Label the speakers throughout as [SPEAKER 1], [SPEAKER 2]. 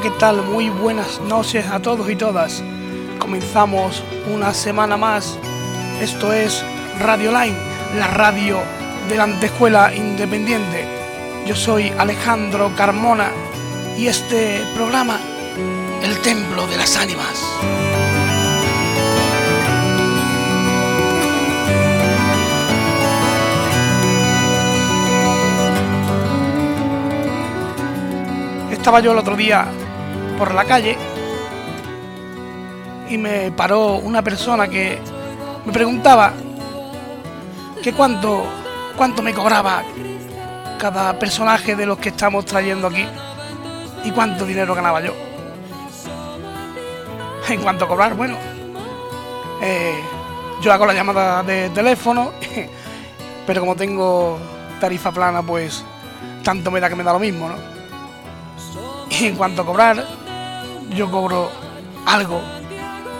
[SPEAKER 1] ¿qué tal? Muy buenas noches a todos y todas. Comenzamos una semana más. Esto es Radio Line, la radio de la Antejuela Independiente. Yo soy Alejandro Carmona y este programa, El Templo de las Ánimas. Estaba yo el otro día por la calle y me paró una persona que me preguntaba que cuánto, cuánto me cobraba cada personaje de los que estamos trayendo aquí y cuánto dinero ganaba yo. En cuanto a cobrar, bueno, eh, yo hago la llamada de teléfono, pero como tengo tarifa plana, pues tanto me da que me da lo mismo, ¿no? Y en cuanto a cobrar, yo cobro algo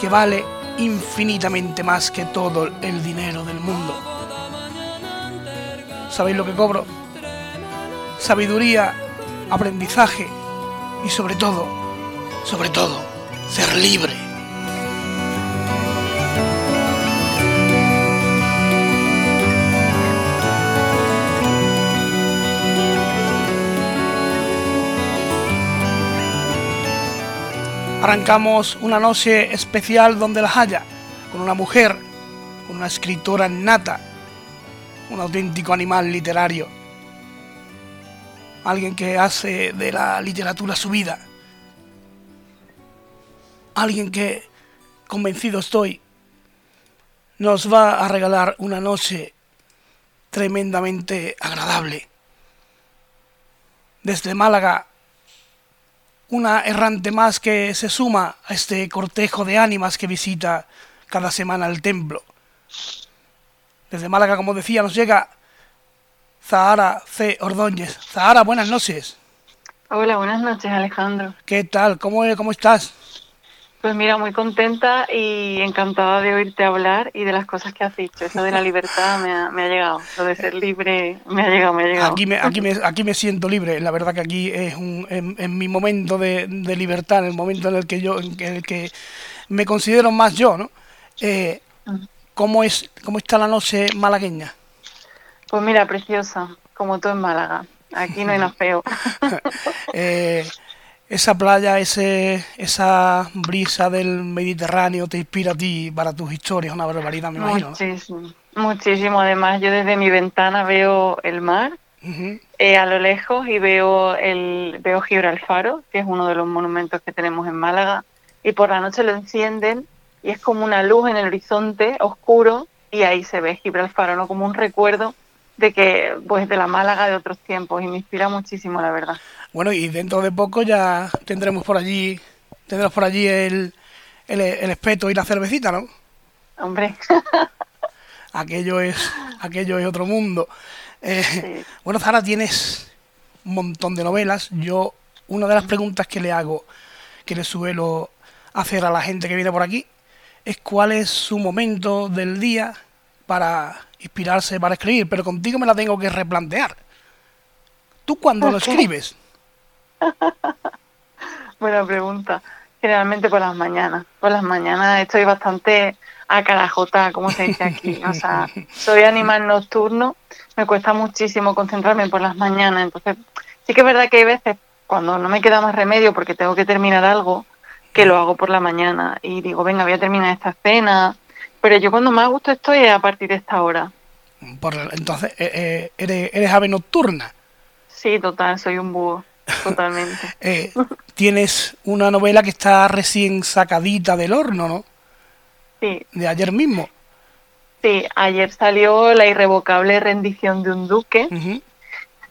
[SPEAKER 1] que vale infinitamente más que todo el dinero del mundo. ¿Sabéis lo que cobro? Sabiduría, aprendizaje y sobre todo, sobre todo, ser libre. Arrancamos una noche especial donde las haya, con una mujer, con una escritora nata, un auténtico animal literario, alguien que hace de la literatura su vida, alguien que, convencido estoy, nos va a regalar una noche tremendamente agradable. Desde Málaga una errante más que se suma a este cortejo de ánimas que visita cada semana el templo. Desde Málaga, como decía, nos llega Zahara C. Ordóñez. Zahara, buenas noches.
[SPEAKER 2] Hola, buenas noches, Alejandro.
[SPEAKER 1] ¿Qué tal? ¿Cómo, cómo estás?
[SPEAKER 2] Pues mira, muy contenta y encantada de oírte hablar y de las cosas que has dicho. Eso de la libertad me ha, me ha llegado, lo de ser libre me ha llegado, me ha llegado.
[SPEAKER 1] Aquí me, aquí me, aquí me siento libre. La verdad que aquí es un, en, mi momento de, de, libertad, en el momento en el que yo, en el que me considero más yo, ¿no? Eh, ¿cómo, es, ¿Cómo está la noche malagueña?
[SPEAKER 2] Pues mira, preciosa, como tú en Málaga. Aquí no hay nada feo.
[SPEAKER 1] eh, esa playa, ese, esa brisa del Mediterráneo te inspira a ti para tus historias, una barbaridad, me imagino.
[SPEAKER 2] Muchísimo, muchísimo. Además, yo desde mi ventana veo el mar eh, a lo lejos y veo el veo Gibralfaro, que es uno de los monumentos que tenemos en Málaga, y por la noche lo encienden y es como una luz en el horizonte oscuro y ahí se ve Gibralfaro, ¿no? Como un recuerdo de que, pues, de la Málaga de otros tiempos y me inspira muchísimo, la verdad.
[SPEAKER 1] Bueno, y dentro de poco ya tendremos por allí, tendremos por allí el, el, espeto y la cervecita, ¿no?
[SPEAKER 2] Hombre.
[SPEAKER 1] aquello es, aquello es otro mundo. Eh, bueno, Zara, tienes un montón de novelas. Yo, una de las preguntas que le hago, que le suelo hacer a la gente que viene por aquí, es cuál es su momento del día para inspirarse, para escribir, pero contigo me la tengo que replantear. ¿Tú cuándo lo escribes?
[SPEAKER 2] Buena pregunta. Generalmente por las mañanas. Por las mañanas estoy bastante a carajota, como se dice aquí. O sea, soy animal nocturno, me cuesta muchísimo concentrarme por las mañanas. Entonces, sí que es verdad que hay veces cuando no me queda más remedio porque tengo que terminar algo, que lo hago por la mañana y digo, venga, voy a terminar esta cena. Pero yo cuando más gusto estoy es a partir de esta hora.
[SPEAKER 1] Por, entonces, eh, eh, ¿eres, ¿eres ave nocturna?
[SPEAKER 2] Sí, total, soy un búho. Totalmente.
[SPEAKER 1] Eh, tienes una novela que está recién sacadita del horno, ¿no?
[SPEAKER 2] Sí.
[SPEAKER 1] De ayer mismo.
[SPEAKER 2] Sí, ayer salió La irrevocable rendición de un duque,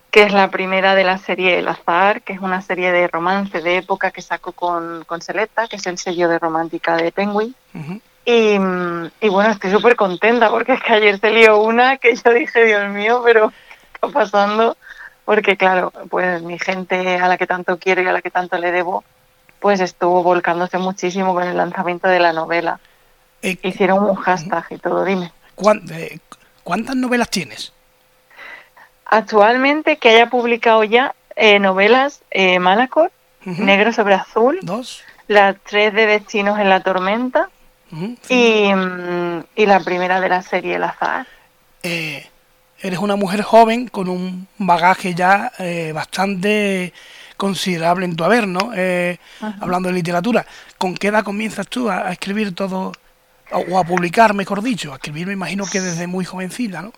[SPEAKER 2] que es la primera de la serie El Azar, que es una serie de romance de época que saco con, con Selecta, que es el sello de romántica de Penguin. Y, y, bueno, estoy súper contenta porque es que ayer salió una que yo dije, Dios mío, pero ¿qué está pasando? porque claro, pues mi gente a la que tanto quiero y a la que tanto le debo, pues estuvo volcándose muchísimo con el lanzamiento de la novela. Eh, Hicieron un hashtag y todo, dime.
[SPEAKER 1] Eh, ¿Cuántas novelas tienes?
[SPEAKER 2] Actualmente que haya publicado ya eh, novelas, eh, Malacor, Negro sobre azul.
[SPEAKER 1] Dos.
[SPEAKER 2] Las tres de Destinos en la Tormenta. Y, mm, y, la primera de la serie El Azar.
[SPEAKER 1] Eh, eres una mujer joven con un bagaje ya eh, bastante considerable en tu haber, ¿no? Eh, hablando de literatura. ¿Con qué edad comienzas tú a, escribir todo, o a publicar, mejor dicho? A escribir me imagino que desde muy jovencita, ¿no?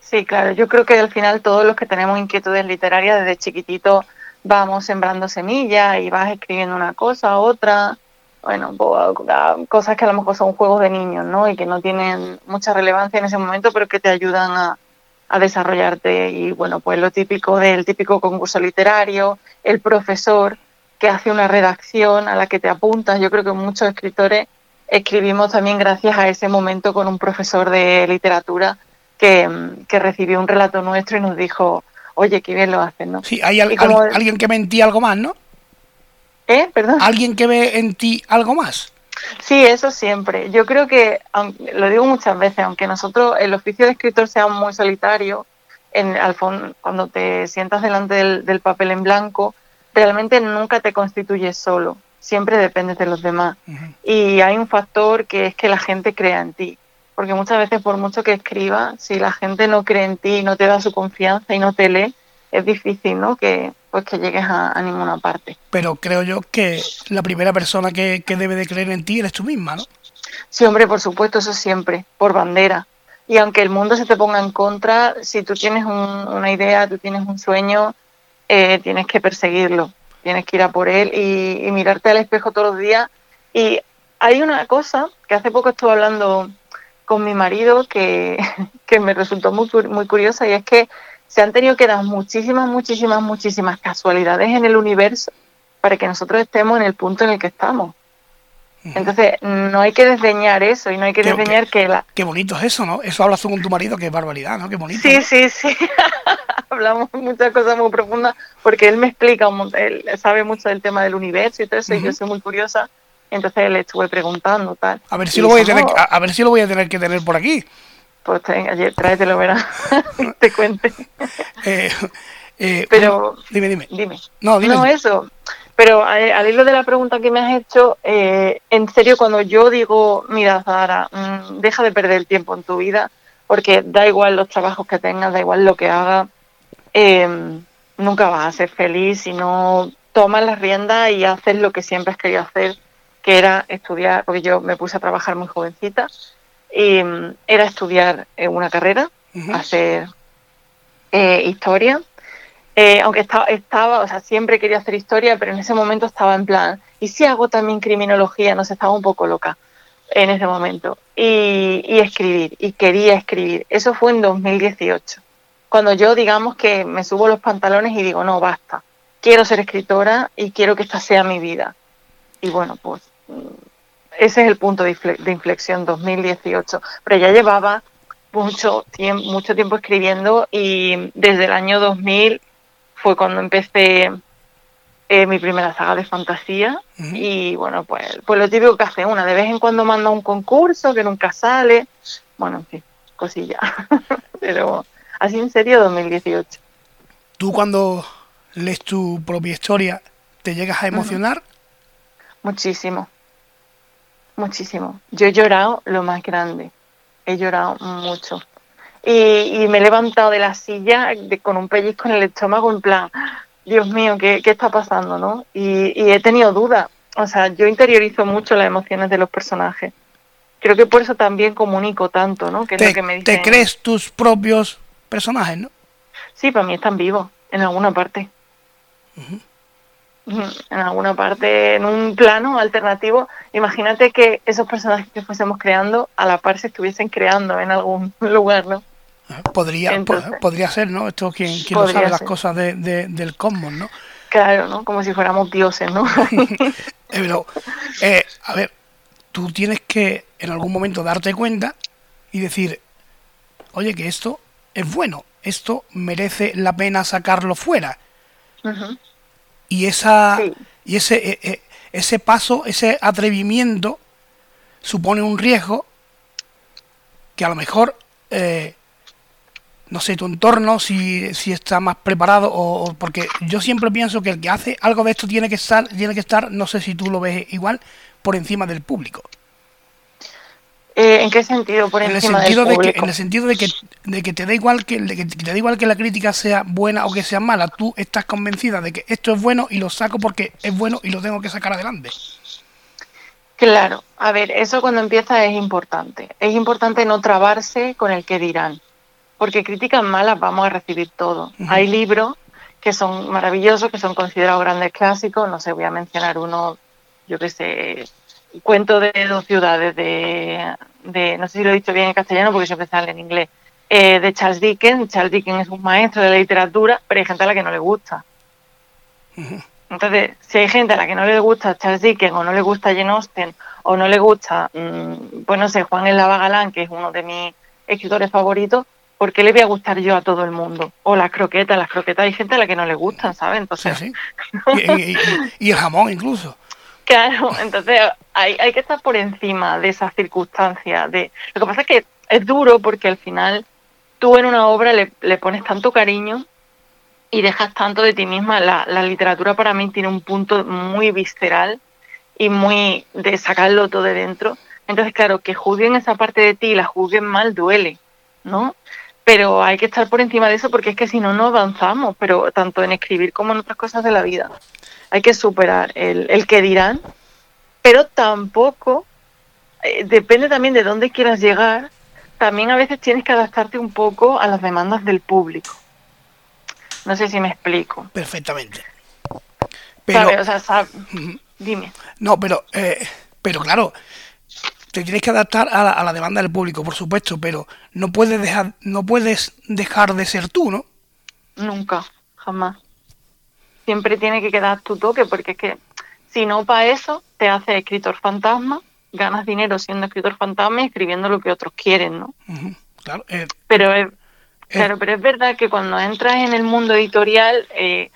[SPEAKER 2] Sí, claro. Yo creo que al final todos los que tenemos inquietudes literarias desde chiquitito vamos sembrando semillas y vas escribiendo una cosa, otra, bueno, cosas que a lo mejor son juegos de niños, ¿no? Y que no tienen mucha relevancia en ese momento, pero que te ayudan a, a desarrollarte. Y bueno, pues lo típico del típico concurso literario, el profesor que hace una redacción a la que te apuntas. Yo creo que muchos escritores escribimos también gracias a ese momento con un profesor de literatura que, que recibió un relato nuestro y nos dijo, oye, qué bien lo hacen, ¿no?
[SPEAKER 1] Sí, hay alguien que ti algo más, ¿no?
[SPEAKER 2] ¿Eh? Perdón.
[SPEAKER 1] ¿Alguien que ve en ti algo más?
[SPEAKER 2] Sí, eso siempre. Yo creo que, lo digo muchas veces, aunque nosotros, el oficio de escritor sea muy solitario, en, al fondo, cuando te sientas delante del, papel en blanco, realmente nunca te constituyes solo, siempre dependes de los demás. Y hay un factor que es que la gente crea en ti porque muchas veces por mucho que escriba, si la gente no cree en ti, no te da su confianza y no te lee, es difícil, ¿no? Que pues que llegues a, ninguna parte.
[SPEAKER 1] Pero creo yo que la primera persona que, debe de creer en ti eres tú misma, ¿no?
[SPEAKER 2] Sí, hombre, por supuesto, eso siempre, por bandera. Y aunque el mundo se te ponga en contra, si tú tienes una idea, tú tienes un sueño, eh, tienes que perseguirlo, tienes que ir a por él y, y mirarte al espejo todos los días. Y hay una cosa que hace poco estuve hablando con mi marido que, me resultó muy, muy curiosa y es que se han tenido que dar muchísimas, muchísimas, muchísimas casualidades en el universo para que nosotros estemos en el punto en el que estamos. Entonces, no hay que desdeñar eso y no hay que desdeñar que la...
[SPEAKER 1] Qué bonito es eso, ¿no? Eso hablas tú con tu marido, qué barbaridad, ¿no? Qué bonito.
[SPEAKER 2] Sí, sí, sí. Hablamos muchas cosas muy profundas porque él me explica, él sabe mucho del tema del universo y todo eso y yo soy muy curiosa entonces le estuve preguntando tal.
[SPEAKER 1] A ver si lo voy a tener, a, ver si lo voy a tener que tener por aquí.
[SPEAKER 2] Pues ayer tráetelo, verás, te cuente.
[SPEAKER 1] Eh, eh,
[SPEAKER 2] pero
[SPEAKER 1] dime, dime.
[SPEAKER 2] Dime.
[SPEAKER 1] No, dime.
[SPEAKER 2] No, eso. Pero al hilo de la pregunta que me has hecho, eh, en serio, cuando yo digo, mira, Zara, mm, deja de perder el tiempo en tu vida, porque da igual los trabajos que tengas, da igual lo que hagas, nunca vas a ser feliz si no tomas las riendas y haces lo que siempre has querido hacer que era estudiar, porque yo me puse a trabajar muy jovencita, y mm, era estudiar eh, una carrera, hacer eh, historia. Eh, aunque estaba, estaba, o sea, siempre quería hacer historia, pero en ese momento estaba en plan, ¿y si hago también criminología? No sé, estaba un poco loca en ese momento. Y, y escribir, y quería escribir. Eso fue en 2018. Cuando yo, digamos que me subo los pantalones y digo, no, basta. Quiero ser escritora y quiero que esta sea mi vida. Y bueno, pues ese es el punto de, inflexión 2018. Pero ya llevaba mucho tiempo, mucho tiempo escribiendo y desde el año 2000 fue cuando empecé eh, mi primera saga de fantasía y bueno, pues, pues lo típico que hace una, de vez en cuando manda un concurso que nunca sale, bueno, en fin, cosilla, pero así en serio 2018.
[SPEAKER 1] ¿Tú cuando lees tu propia historia te llegas a emocionar?
[SPEAKER 2] Muchísimo, muchísimo. Yo he llorado lo más grande, he llorado mucho. Y, me he levantado de la silla con un pellizco en el estómago, en plan, Dios mío, ¿qué, está pasando? ¿no? Y, he tenido dudas. O sea, yo interiorizo mucho las emociones de los personajes. Creo que por eso también comunico tanto, ¿no? Que
[SPEAKER 1] te,
[SPEAKER 2] que me
[SPEAKER 1] ¿Te crees tus propios personajes, no?
[SPEAKER 2] Sí, para mí están vivos, en alguna parte en alguna parte, en un plano alternativo, imagínate que esos personajes que fuésemos creando a la par se estuviesen creando en algún lugar, ¿no?
[SPEAKER 1] Podría, podría ser, ¿no? Esto quien, quien lo sabe las cosas de, del cosmos, ¿no?
[SPEAKER 2] Claro, ¿no? Como si fuéramos dioses, ¿no?
[SPEAKER 1] Eh, pero, eh, a ver, tú tienes que en algún momento darte cuenta y decir, oye, que esto es bueno, esto merece la pena sacarlo fuera y esa y ese e, e, ese paso, ese atrevimiento supone un riesgo que a lo mejor eh, no sé, tu entorno, si, si está más preparado o, porque yo siempre pienso que el que hace algo de esto tiene que estar, tiene que estar, no sé si tú lo ves igual, por encima del público.
[SPEAKER 2] Eh, ¿En qué sentido? Por en encima
[SPEAKER 1] el sentido
[SPEAKER 2] del
[SPEAKER 1] de que, en el sentido de que, de que te da igual que, que, te da igual que la crítica sea buena o que sea mala. Tú estás convencida de que esto es bueno y lo saco porque es bueno y lo tengo que sacar adelante.
[SPEAKER 2] Claro, a ver, eso cuando empieza es importante. Es importante no trabarse con el que dirán, porque críticas malas vamos a recibir todo. Hay libros que son maravillosos, que son considerados grandes clásicos, no sé, voy a mencionar uno, yo que sé, cuento de dos ciudades, de, no sé si lo he dicho bien en castellano porque siempre sale en inglés, eh, de Charles Dickens. Charles Dickens es un maestro de la literatura, pero hay gente a la que no le gusta. Entonces, si hay gente a la que no le gusta Charles Dickens o no le gusta Jane Austen o no le gusta, mm, pues no sé, Juan El Galán, que es uno de mis escritores favoritos, ¿por qué le voy a gustar yo a todo el mundo? O las croquetas, las croquetas hay gente a la que no le gustan, ¿sabes? Entonces,
[SPEAKER 1] y, el jamón incluso.
[SPEAKER 2] Claro, entonces hay, hay que estar por encima de esas circunstancias. De... Lo que pasa es que es duro porque al final tú en una obra le, le pones tanto cariño y dejas tanto de ti misma. La, la, literatura para mí tiene un punto muy visceral y muy de sacarlo todo de dentro. Entonces, claro, que juzguen esa parte de ti y la juzguen mal duele, ¿no? Pero hay que estar por encima de eso porque es que si no, no avanzamos, pero tanto en escribir como en otras cosas de la vida hay que superar el, el que dirán, pero tampoco, eh, depende también de dónde quieras llegar, también a veces tienes que adaptarte un poco a las demandas del público. No sé si me explico.
[SPEAKER 1] Perfectamente. Pero,
[SPEAKER 2] dime.
[SPEAKER 1] No, pero, eh, pero claro, te tienes que adaptar a la, a la, demanda del público, por supuesto, pero no puedes dejar, no puedes dejar de ser tú, ¿no?
[SPEAKER 2] Nunca, jamás siempre tiene que quedar tu toque, porque es que si no para eso, te haces escritor fantasma, ganas dinero siendo escritor fantasma y escribiendo lo que otros quieren, ¿no?
[SPEAKER 1] Claro. Eh,
[SPEAKER 2] pero es, eh. claro, pero es verdad que cuando entras en el mundo editorial eh,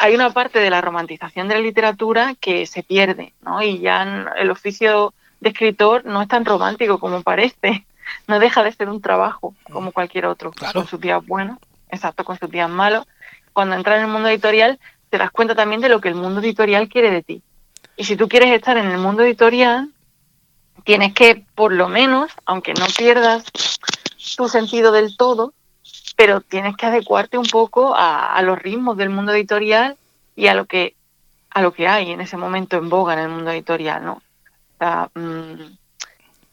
[SPEAKER 2] hay una parte de la romantización de la literatura que se pierde, ¿no? Y ya el oficio de escritor no es tan romántico como parece. No deja de ser un trabajo como cualquier otro,
[SPEAKER 1] claro.
[SPEAKER 2] con sus días buenos, exacto, con sus días malos. Cuando entras en el mundo editorial te das cuenta también de lo que el mundo editorial quiere de ti. Y si tú quieres estar en el mundo editorial, tienes que, por lo menos, aunque no pierdas tu sentido del todo, pero tienes que adecuarte un poco a, los ritmos del mundo editorial y a lo que a lo que hay en ese momento en boga en el mundo editorial, ¿no? O sea, mm,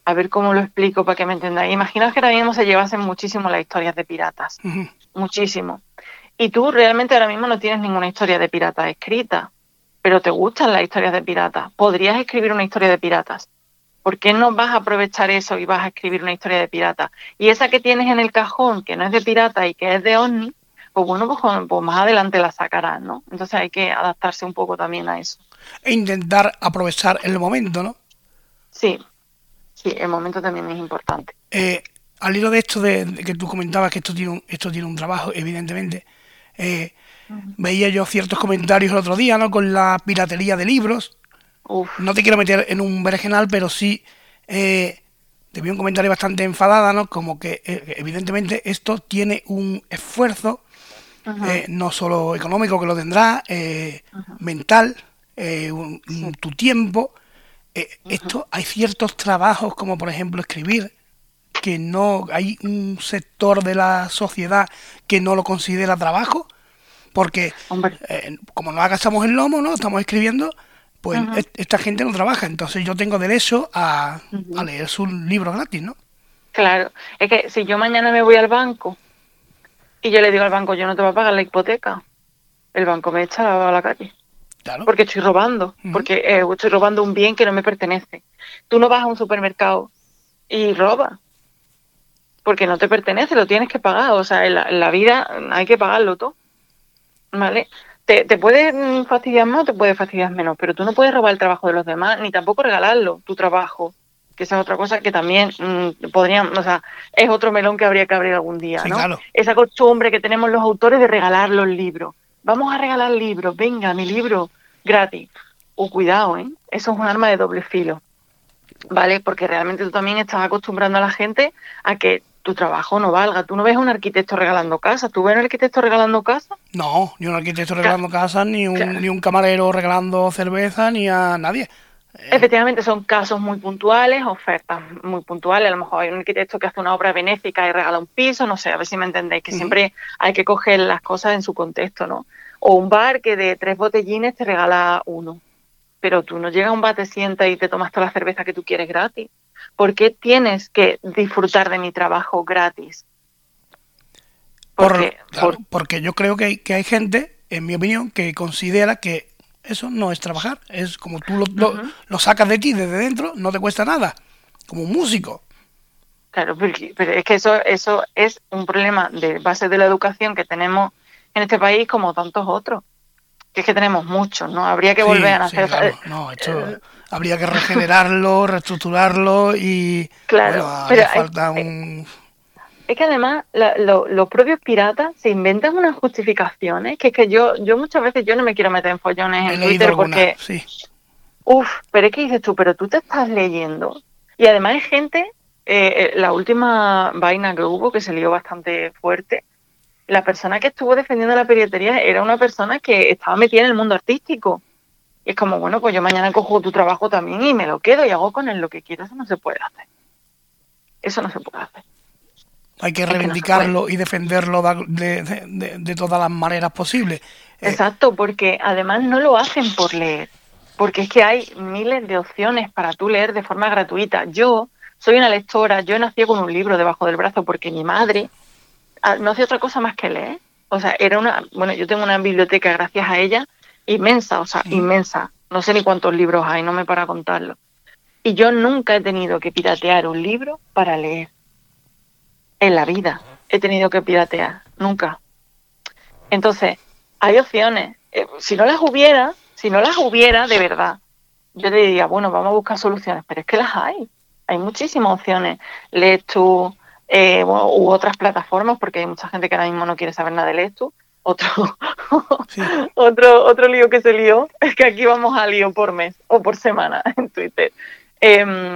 [SPEAKER 2] a ver cómo lo explico para que me entendáis. Imaginaos que ahora mismo se llevasen muchísimo las historias de piratas, muchísimo. Y tú realmente ahora mismo no tienes ninguna historia de piratas escrita, pero te gustan las historias de piratas. Podrías escribir una historia de piratas. ¿Por qué no vas a aprovechar eso y vas a escribir una historia de piratas? Y esa que tienes en el cajón, que no es de pirata y que es de ovni, pues bueno, pues, pues, más adelante la sacarás, ¿no? Entonces hay que adaptarse un poco también a eso.
[SPEAKER 1] E intentar aprovechar el momento, ¿no?
[SPEAKER 2] Sí, sí, el momento también es importante.
[SPEAKER 1] Eh, al hilo de esto de, que tú comentabas que esto tiene esto tiene un trabajo, evidentemente, eh, veía yo ciertos comentarios el otro día, ¿no? Con la piratería de libros. No te quiero meter en un vergenal, pero sí eh, te vi un comentario bastante enfadada, ¿no? Como que eh, evidentemente esto tiene un esfuerzo, eh, no solo económico que lo tendrá, mental, tu tiempo. esto hay ciertos trabajos como por ejemplo escribir que no hay un sector de la sociedad que no lo considera trabajo, porque eh, como no agachamos el lomo, ¿no? Estamos escribiendo, pues esta gente no trabaja, entonces yo tengo derecho a, leer su libro gratis, ¿no?
[SPEAKER 2] Claro, es que si yo mañana me voy al banco y yo le digo al banco, yo no te voy a pagar la hipoteca, el banco me echa a la calle.
[SPEAKER 1] Claro.
[SPEAKER 2] Porque estoy robando, porque eh, estoy robando un bien que no me pertenece. Tú no vas a un supermercado y robas porque no te pertenece, lo tienes que pagar. O sea, en la, vida hay que pagarlo todo. ¿Vale? Te, te puede fastidiar más o te puede fastidiar menos, pero tú no puedes robar el trabajo de los demás, ni tampoco regalarlo, tu trabajo. Que esa es otra cosa que también mm, podrían, o sea, es otro melón que habría que abrir algún día, ¿no? Esa costumbre que tenemos los autores de regalar los libros. Vamos a regalar libros, venga, mi libro gratis. O cuidado, ¿eh? Eso es un arma de doble filo. ¿Vale? Porque realmente tú también estás acostumbrando a la gente a que tu trabajo no valga. Tú no ves a un arquitecto regalando casa. ¿Tú ves a un arquitecto regalando casa?
[SPEAKER 1] No, ni un arquitecto regalando casa, ni un, ni un camarero regalando cerveza, ni a nadie.
[SPEAKER 2] Eh. Efectivamente, son casos muy puntuales, ofertas muy puntuales. A lo mejor hay un arquitecto que hace una obra benéfica y regala un piso, no sé, a ver si me entendéis, que siempre hay que coger las cosas en su contexto, ¿no? O un bar que de tres botellines te regala uno. Pero tú no llegas a un bar, te sientas y te tomas toda la cerveza que tú quieres gratis. ¿Por qué tienes que disfrutar de mi trabajo gratis?
[SPEAKER 1] Porque, porque yo creo que hay gente, en mi opinión, que considera que eso no es trabajar, es como tú lo, sacas de ti, desde dentro, no te cuesta nada, como un músico.
[SPEAKER 2] Claro, pero es que eso, eso es un problema de base de la educación que tenemos en este país como tantos otros. Que es que tenemos muchos, ¿no? Habría que volver a hacer...
[SPEAKER 1] no, esto habría que regenerarlo, reestructurarlo y...
[SPEAKER 2] Claro,
[SPEAKER 1] pero falta un
[SPEAKER 2] es que además los propios piratas se inventan unas justificaciones que es que yo, yo muchas veces yo no me quiero meter en follones en Twitter porque... Sí. Uf, pero es que dices tú, pero tú te estás leyendo. Y además hay gente, eh, eh, la última vaina que hubo, que se lió bastante fuerte, la persona que estuvo defendiendo la piratería era una persona que estaba metida en el mundo artístico. Y es como, bueno, pues yo mañana cojo tu trabajo también y me lo quedo y hago con él lo que quiero. Eso no se puede hacer. Eso no se puede hacer.
[SPEAKER 1] Hay que reivindicarlo y defenderlo de, todas las maneras posibles.
[SPEAKER 2] Eh, Exacto, porque además no lo hacen por leer, porque es que hay miles de opciones para tú leer de forma gratuita. Yo soy una lectora, yo nací con un libro debajo del brazo porque mi madre ah, no hacía otra cosa más que leer. O sea, era una, bueno, yo tengo una biblioteca gracias a ella inmensa, o sea, inmensa. No sé ni cuántos libros hay, no me para contarlo. Y yo nunca he tenido que piratear un libro para leer en la vida he tenido que piratear, nunca. Entonces, hay opciones. Eh, si no las hubiera, si no las hubiera de verdad, yo te diría, bueno, vamos a buscar soluciones, pero es que las hay. Hay muchísimas opciones. Lees tú eh, u otras plataformas, porque hay mucha gente que ahora mismo no quiere saber nada de Lees tú. Otro, otro, otro lío que se lió es que aquí vamos a lío por mes o por semana en Twitter. Eh,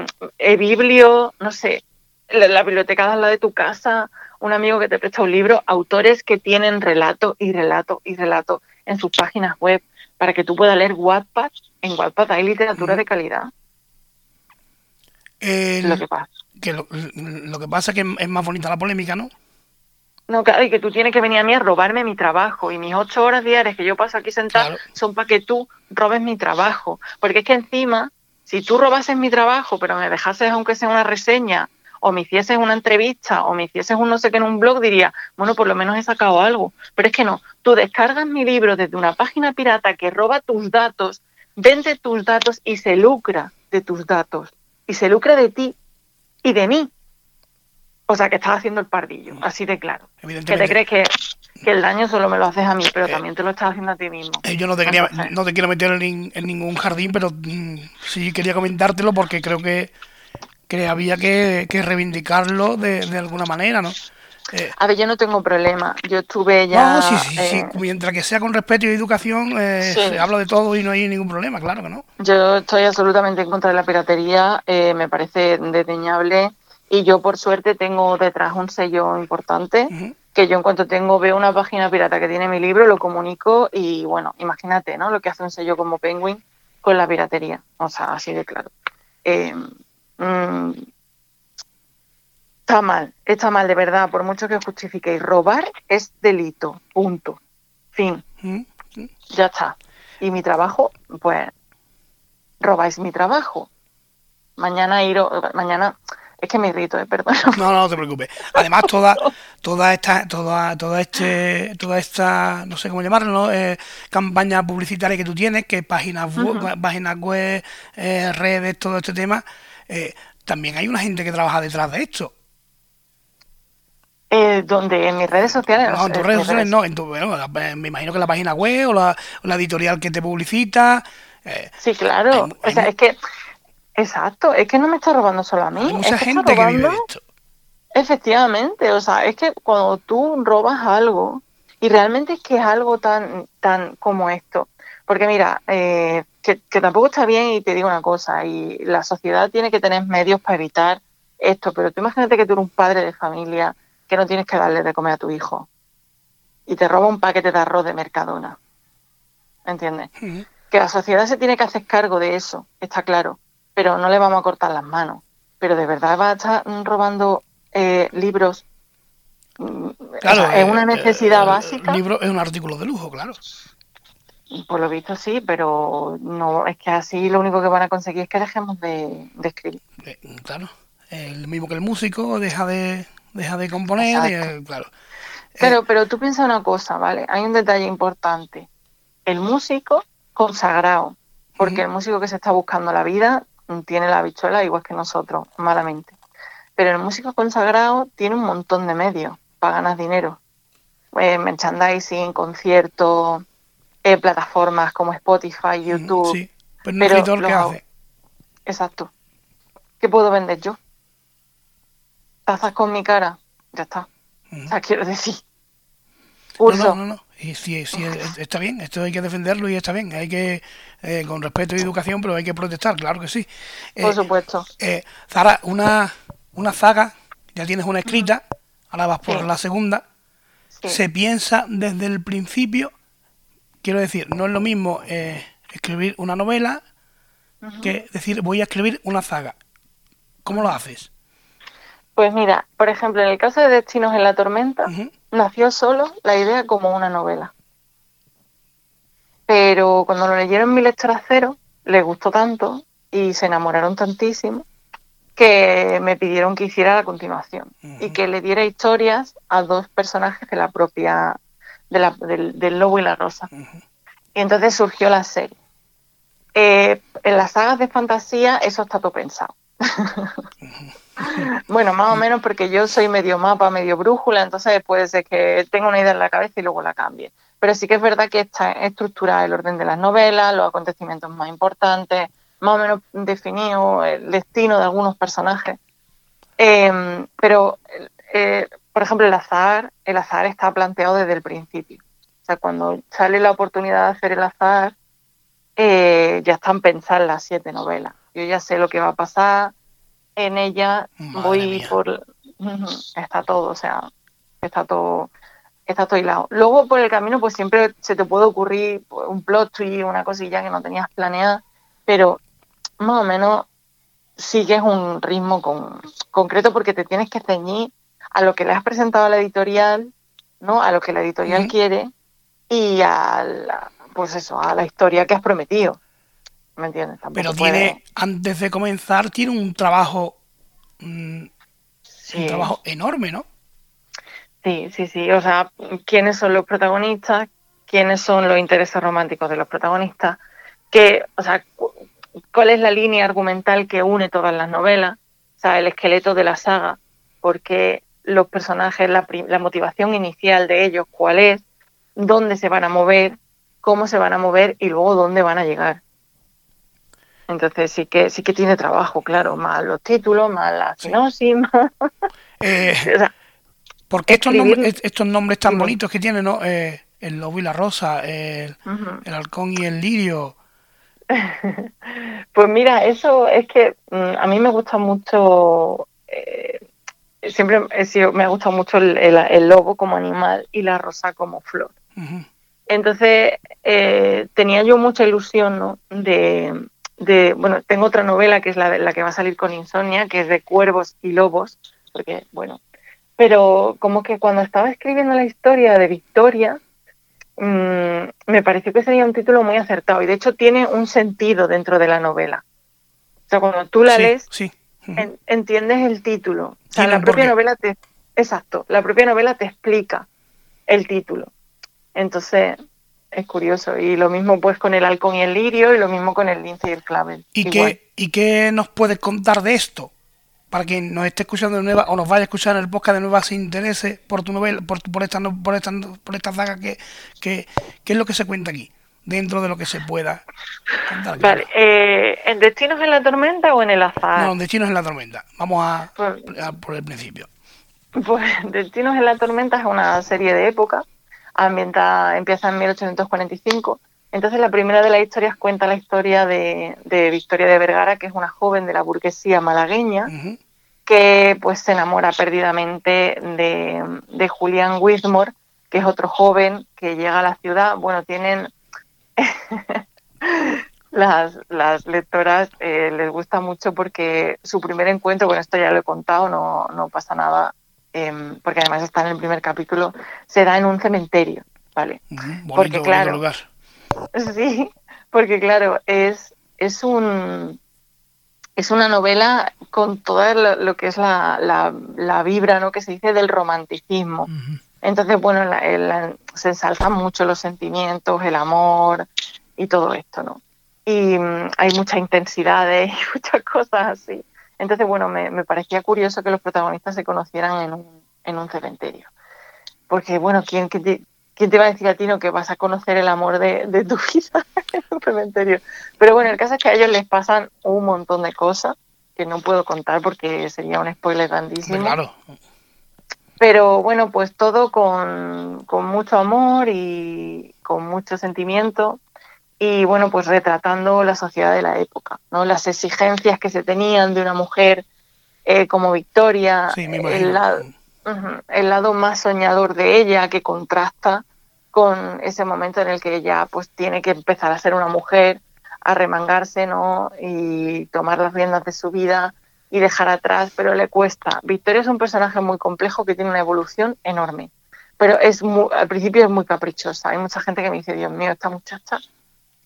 [SPEAKER 2] Biblio, no sé, la, biblioteca de la de tu casa, un amigo que te presta un libro, autores que tienen relato y relato y relato en sus páginas web para que tú puedas leer Wattpad. En Wattpad hay literatura de calidad.
[SPEAKER 1] lo que pasa. Que lo, que pasa es que es más bonita la polémica, ¿no?
[SPEAKER 2] No, claro, y que tú tienes que venir a mí a robarme mi trabajo y mis ocho horas diarias que yo paso aquí sentado son para que tú robes mi trabajo. Porque es que encima, si tú robases mi trabajo, pero me dejases aunque sea una reseña o me hicieses una entrevista o me hicieses un no sé qué en un blog, diría, bueno, por lo menos he sacado algo. Pero es que no, tú descargas mi libro desde una página pirata que roba tus datos, vende tus datos y se lucra de tus datos. Y se lucra de ti y de mí. O sea, que estás haciendo el pardillo, así de claro. Que te crees que, el daño solo me lo haces a mí, pero eh, también te lo estás haciendo a ti mismo.
[SPEAKER 1] Eh, yo no te, quería, no te quiero meter en, ningún jardín, pero mm, sí quería comentártelo porque creo que que había que, reivindicarlo de, alguna manera, ¿no?
[SPEAKER 2] Eh, a ver, yo no tengo problema. Yo estuve ya.
[SPEAKER 1] No, sí, sí, sí. Eh, mientras que sea con respeto y educación, eh, se habla de todo y no hay ningún problema, claro que no.
[SPEAKER 2] Yo estoy absolutamente en contra de la piratería, eh, me parece desdeñable. Y yo, por suerte, tengo detrás un sello importante. Que yo, en cuanto tengo, veo una página pirata que tiene mi libro, lo comunico. Y bueno, imagínate, ¿no? Lo que hace un sello como Penguin con la piratería. O sea, así de claro. Eh, Mm, está mal, está mal de verdad, por mucho que justifiquéis. Robar es delito, punto. Fin. Ya está. Y mi trabajo, pues, robáis mi trabajo. Mañana ir, mañana es que me irrito, eh, perdón.
[SPEAKER 1] No, no, te preocupes. Además, toda, toda esta, toda, toda este, toda esta, no sé cómo llamarlo, eh, campaña publicitaria que tú tienes, que páginas web, páginas web, eh, redes, todo este tema, eh, también hay una gente que trabaja detrás de esto.
[SPEAKER 2] Eh, donde en mis redes sociales
[SPEAKER 1] no, en tus redes sociales no en tu, bueno, me imagino que la página web o la, editorial que te publicita
[SPEAKER 2] eh, sí claro o sea es que exacto es que no me está robando solo a mí
[SPEAKER 1] hay mucha gente que vive esto
[SPEAKER 2] efectivamente o sea es que cuando tú robas algo y realmente es que es algo tan tan como esto porque mira eh, que, tampoco está bien y te digo una cosa, y la sociedad tiene que tener medios para evitar esto, pero tú imagínate que tú eres un padre de familia que no tienes que darle de comer a tu hijo y te roba un paquete de arroz de Mercadona. ¿Entiendes? Que la sociedad se tiene que hacer cargo de eso, está claro, pero no le vamos a cortar las manos. Pero de verdad va a estar robando eh, libros. Mm, claro, es una eh, necesidad básica.
[SPEAKER 1] El libro es un artículo de lujo, claro.
[SPEAKER 2] Por lo visto sí, pero no es que así lo único que van a conseguir es que dejemos de, escribir.
[SPEAKER 1] Eh, claro, el mismo que el músico deja de deja de componer, claro.
[SPEAKER 2] Pero, pero tú piensas una cosa, ¿vale? Hay un detalle importante. El músico consagrado, porque el músico que se está buscando la vida tiene la bichuela igual que nosotros, malamente. Pero el músico consagrado tiene un montón de medios para ganar dinero. Eh, merchandising, conciertos, eh, plataformas como Spotify, YouTube. Sí,
[SPEAKER 1] pero, un escritor ¿qué hace?
[SPEAKER 2] Exacto. ¿Qué puedo vender yo? Tazas con mi cara, ya está. O sea, quiero decir.
[SPEAKER 1] No, no, no, Y sí, está bien, esto hay que defenderlo y está bien. Hay que, eh, con respeto y educación, pero hay que protestar, claro que sí.
[SPEAKER 2] Por eh, supuesto.
[SPEAKER 1] Eh, Zara, una, una zaga, ya tienes una escrita, ahora vas por la segunda. Se piensa desde el principio, quiero decir, no es lo mismo escribir una novela que decir voy a escribir una zaga. ¿Cómo lo haces?
[SPEAKER 2] Pues mira, por ejemplo, en el caso de Destinos en la Tormenta, nació solo la idea como una novela. Pero cuando lo leyeron mi lectora cero, les gustó tanto y se enamoraron tantísimo que me pidieron que hiciera la continuación y que le diera historias a dos personajes de la propia del, lobo y la rosa. Y entonces surgió la serie. Eh, en las sagas de fantasía eso está todo pensado. Bueno, más o menos porque yo soy medio mapa, medio brújula, entonces puede ser que tenga una idea en la cabeza y luego la cambie. Pero sí que es verdad que está estructurada el orden de las novelas, los acontecimientos más importantes, más o menos definido el destino de algunos personajes. Em, pero, eh, por ejemplo, el azar, el azar está planteado desde el principio. O sea, cuando sale la oportunidad de hacer el azar, eh, ya están pensadas las siete novelas. Yo ya sé lo que va a pasar, en ella voy por está todo, o sea, está todo está todo hilado. Luego por el camino pues siempre se te puede ocurrir un plot twist, una cosilla que no tenías planeada, pero más o menos sigues un ritmo con, concreto porque te tienes que ceñir a lo que le has presentado a la editorial, ¿no? A lo que la editorial quiere y a la, pues eso, a la historia que has prometido. ¿Me entiendes?
[SPEAKER 1] Pero tiene, antes de comenzar, tiene un trabajo, mm, un trabajo enorme, ¿no?
[SPEAKER 2] Sí, sí, sí. O sea, quiénes son los protagonistas, quiénes son los intereses románticos de los protagonistas, que, o sea, cuál es la línea argumental que une todas las novelas, o sea, el esqueleto de la saga, porque los personajes, la, la motivación inicial de ellos, cuál es, dónde se van a mover, cómo se van a mover y luego dónde van a llegar. Entonces sí que sí que tiene trabajo, claro, más los títulos, más la sinopsis,
[SPEAKER 1] eh, ¿Por qué estos nombres, estos nombres tan bonitos que tiene, no? Eh, el lobo y la rosa, el, halcón y el lirio.
[SPEAKER 2] pues mira, eso es que mm, a mí me gusta mucho, eh, siempre me ha gustado mucho el, lobo como animal y la rosa como flor. Entonces tenía yo mucha ilusión ¿no? de, bueno, tengo otra novela que es la, la que va a salir con Insomnia, que es de cuervos y lobos, porque, bueno, pero como que cuando estaba escribiendo la historia de Victoria, mm, me pareció que sería un título muy acertado y de hecho tiene un sentido dentro de la novela. O sea, cuando tú la lees, entiendes el título. O sea, la propia novela te... Exacto, la propia novela te explica el título. Entonces, es curioso. Y lo mismo pues con el halcón y el lirio y lo mismo con el lince y el clavel.
[SPEAKER 1] ¿Y qué, ¿Y qué nos puedes contar de esto? Para quien nos esté escuchando de nueva o nos vaya a escuchar en el podcast de nueva se interese por tu novela, por, por, esta, por, esta, por esta saga, ¿qué, qué, es lo que se cuenta aquí? Dentro de lo que se pueda
[SPEAKER 2] contar. Vale, eh, ¿en Destinos en la Tormenta o en el azar?
[SPEAKER 1] No, en Destinos en la Tormenta. Vamos a, pues a por el principio.
[SPEAKER 2] Pues Destinos en la Tormenta es una serie de época ambienta, empieza en 1845. Entonces la primera de las historias cuenta la historia de, Victoria de Vergara, que es una joven de la burguesía malagueña, que pues se enamora perdidamente de, de Julian Whitmore, que es otro joven que llega a la ciudad. Bueno, tienen las, las lectoras eh, les gusta mucho porque su primer encuentro, bueno, esto ya lo he contado, no, no pasa nada, em, porque además está en el primer capítulo, se da en un cementerio, ¿vale? porque claro, sí, porque claro, es, es un es una novela con todo lo, que es la, la, vibra, ¿no? Que se dice del romanticismo. Entonces, bueno, se ensalzan mucho los sentimientos, el amor y todo esto, ¿no? y mm, hay mucha intensidad y muchas cosas así. Entonces, bueno, me, parecía curioso que los protagonistas se conocieran en un, en un cementerio. Porque, bueno, ¿quién, quién, te, ¿quién te va a decir a ti no que vas a conocer el amor de, de tu vida en un cementerio? Pero bueno, el caso es que a ellos les pasan un montón de cosas que no puedo contar porque sería un spoiler grandísimo. Claro. Pero bueno, pues todo con, con mucho amor y con mucho sentimiento y bueno, pues retratando la sociedad de la época, ¿no? Las exigencias que se tenían de una mujer eh, como Victoria, el, lado, el lado más soñador de ella que contrasta con ese momento en el que ella pues tiene que empezar a ser una mujer, a remangarse, ¿no? Y tomar las riendas de su vida y dejar atrás, pero le cuesta. Victoria es un personaje muy complejo que tiene una evolución enorme, pero es al principio es muy caprichosa. Hay mucha gente que me dice, Dios mío, esta muchacha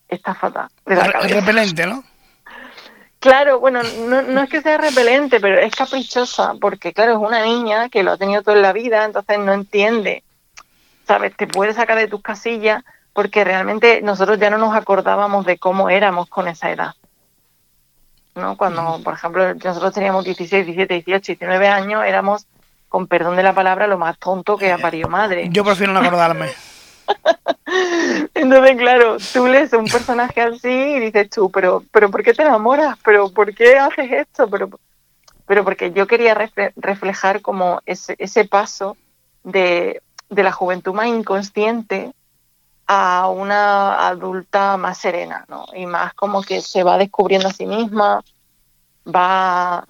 [SPEAKER 2] está fatal.
[SPEAKER 1] es repelente, ¿no?
[SPEAKER 2] Claro, bueno, no, no, es que sea repelente, pero es caprichosa, porque claro, es una niña que lo ha tenido toda la vida, entonces no entiende, ¿sabes? Te puede sacar de tus casillas porque realmente nosotros ya no nos acordábamos de cómo éramos con esa edad. ¿no? Cuando, por ejemplo, nosotros teníamos 16, 17, 18, 19 años, éramos, con perdón de la palabra, lo más tonto que ha parido madre.
[SPEAKER 1] Yo prefiero no acordarme.
[SPEAKER 2] Entonces, claro, tú lees un personaje así y dices tú, pero, pero ¿por qué te enamoras? ¿Pero por qué haces esto? Pero, pero porque yo quería reflejar como ese, ese paso de, de la juventud más inconsciente a una adulta más serena, ¿no? Y más como que se va descubriendo a sí misma, va,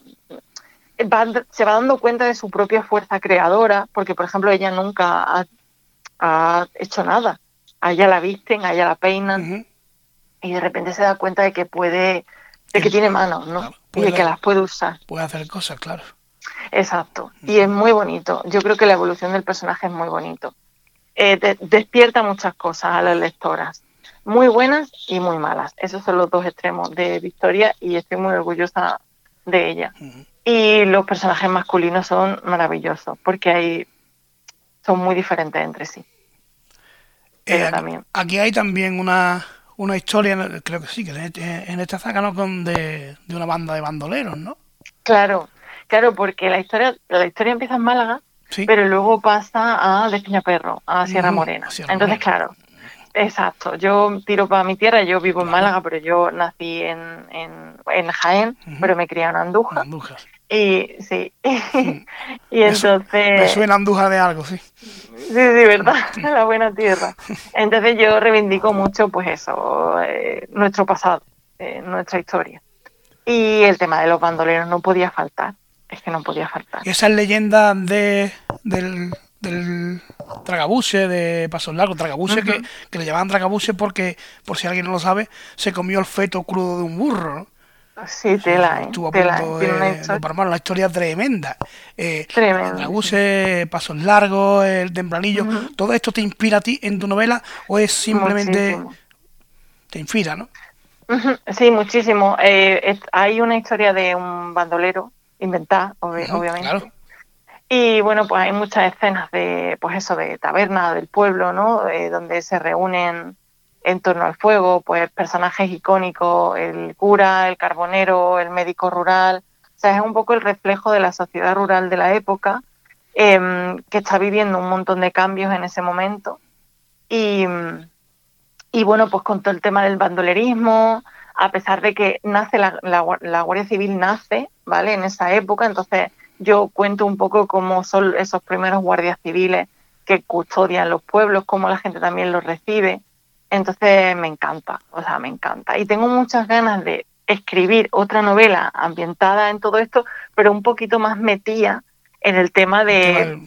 [SPEAKER 2] va, se va dando cuenta de su propia fuerza creadora, porque por ejemplo ella nunca ha ha hecho nada. Allá la visten, allá la peinan y de repente se da cuenta de que puede, de que tiene manos, ¿no? y de que las puede usar.
[SPEAKER 1] Puede hacer cosas, claro.
[SPEAKER 2] Exacto. Y es muy bonito. Yo creo que la evolución del personaje es muy bonito. Eh, despierta muchas cosas a las lectoras. Muy buenas y muy malas. Esos son los dos extremos de Victoria y estoy muy orgullosa de ella. Y los personajes masculinos son maravillosos porque hay son muy diferentes entre sí.
[SPEAKER 1] Eh. Aquí hay también una, una historia, creo que sí, que en esta saga, ¿no? Con de, una banda de bandoleros, ¿no?
[SPEAKER 2] Claro, claro, porque la historia, la historia empieza en Málaga, pero luego pasa a Perro, a Sierra Morena. Entonces, claro, exacto. Yo tiro para mi tierra, yo vivo en Málaga, pero yo nací en, en, Jaén, pero me crié en Andújar. Y sí, y entonces...
[SPEAKER 1] Me suena Andújar de algo, sí.
[SPEAKER 2] Sí, sí, verdad, la buena tierra. Entonces yo reivindico mucho, pues eso, eh, nuestro pasado, eh, nuestra historia. Y el tema de los bandoleros no podía faltar, es que no podía faltar.
[SPEAKER 1] Esas leyendas de, del, del tragabuse de Pasos Largos, tragabuse que, que, le llamaban tragabuse porque, por si alguien no lo sabe, se comió el feto crudo de un burro, ¿no?
[SPEAKER 2] Sí, tela, ¿eh?
[SPEAKER 1] Estuvo a punto de, la historia tremenda. Eh, Tremenda. Pasos Largos, El Tempranillo, ¿todo esto te inspira a ti en tu novela o es simplemente... te inspira, ¿no?
[SPEAKER 2] Sí, muchísimo. Eh, hay una historia de un bandolero inventada, obviamente. Y bueno, pues hay muchas escenas de, pues eso, de taberna del pueblo, ¿no? Eh, donde se reúnen en torno al fuego, pues personajes icónicos, el cura, el carbonero, el médico rural, o sea, es un poco el reflejo de la sociedad rural de la época, em, que está viviendo un montón de cambios en ese momento. Y, bueno, pues con todo el tema del bandolerismo, a pesar de que nace la, la, Guardia Civil nace, ¿vale? En esa época, entonces yo cuento un poco cómo son esos primeros guardias civiles que custodian los pueblos, cómo la gente también los recibe. Entonces me encanta, o sea, me encanta. Y tengo muchas ganas de escribir otra novela ambientada en todo esto, pero un poquito más metida en el tema de,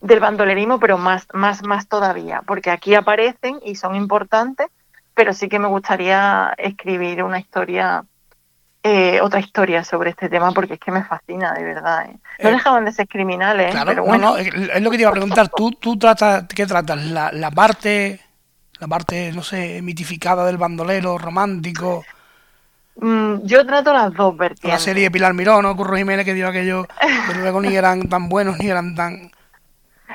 [SPEAKER 2] del bandolerismo, pero más, más, más todavía, porque aquí aparecen y son importantes, pero sí que me gustaría escribir una historia, eh, otra historia sobre este tema, porque es que me fascina, de verdad. ¿eh? No eh, dejaban de ser criminales, pero bueno.
[SPEAKER 1] es lo que te iba a preguntar, ¿tú, tú tratas, qué tratas? ¿La, la parte, la parte, no sé, mitificada del bandolero, romántico?
[SPEAKER 2] Mm, yo trato las dos vertientes.
[SPEAKER 1] La serie de Pilar Mirón o Curro Jiménez que dijo aquello, que luego ni eran tan buenos ni eran tan...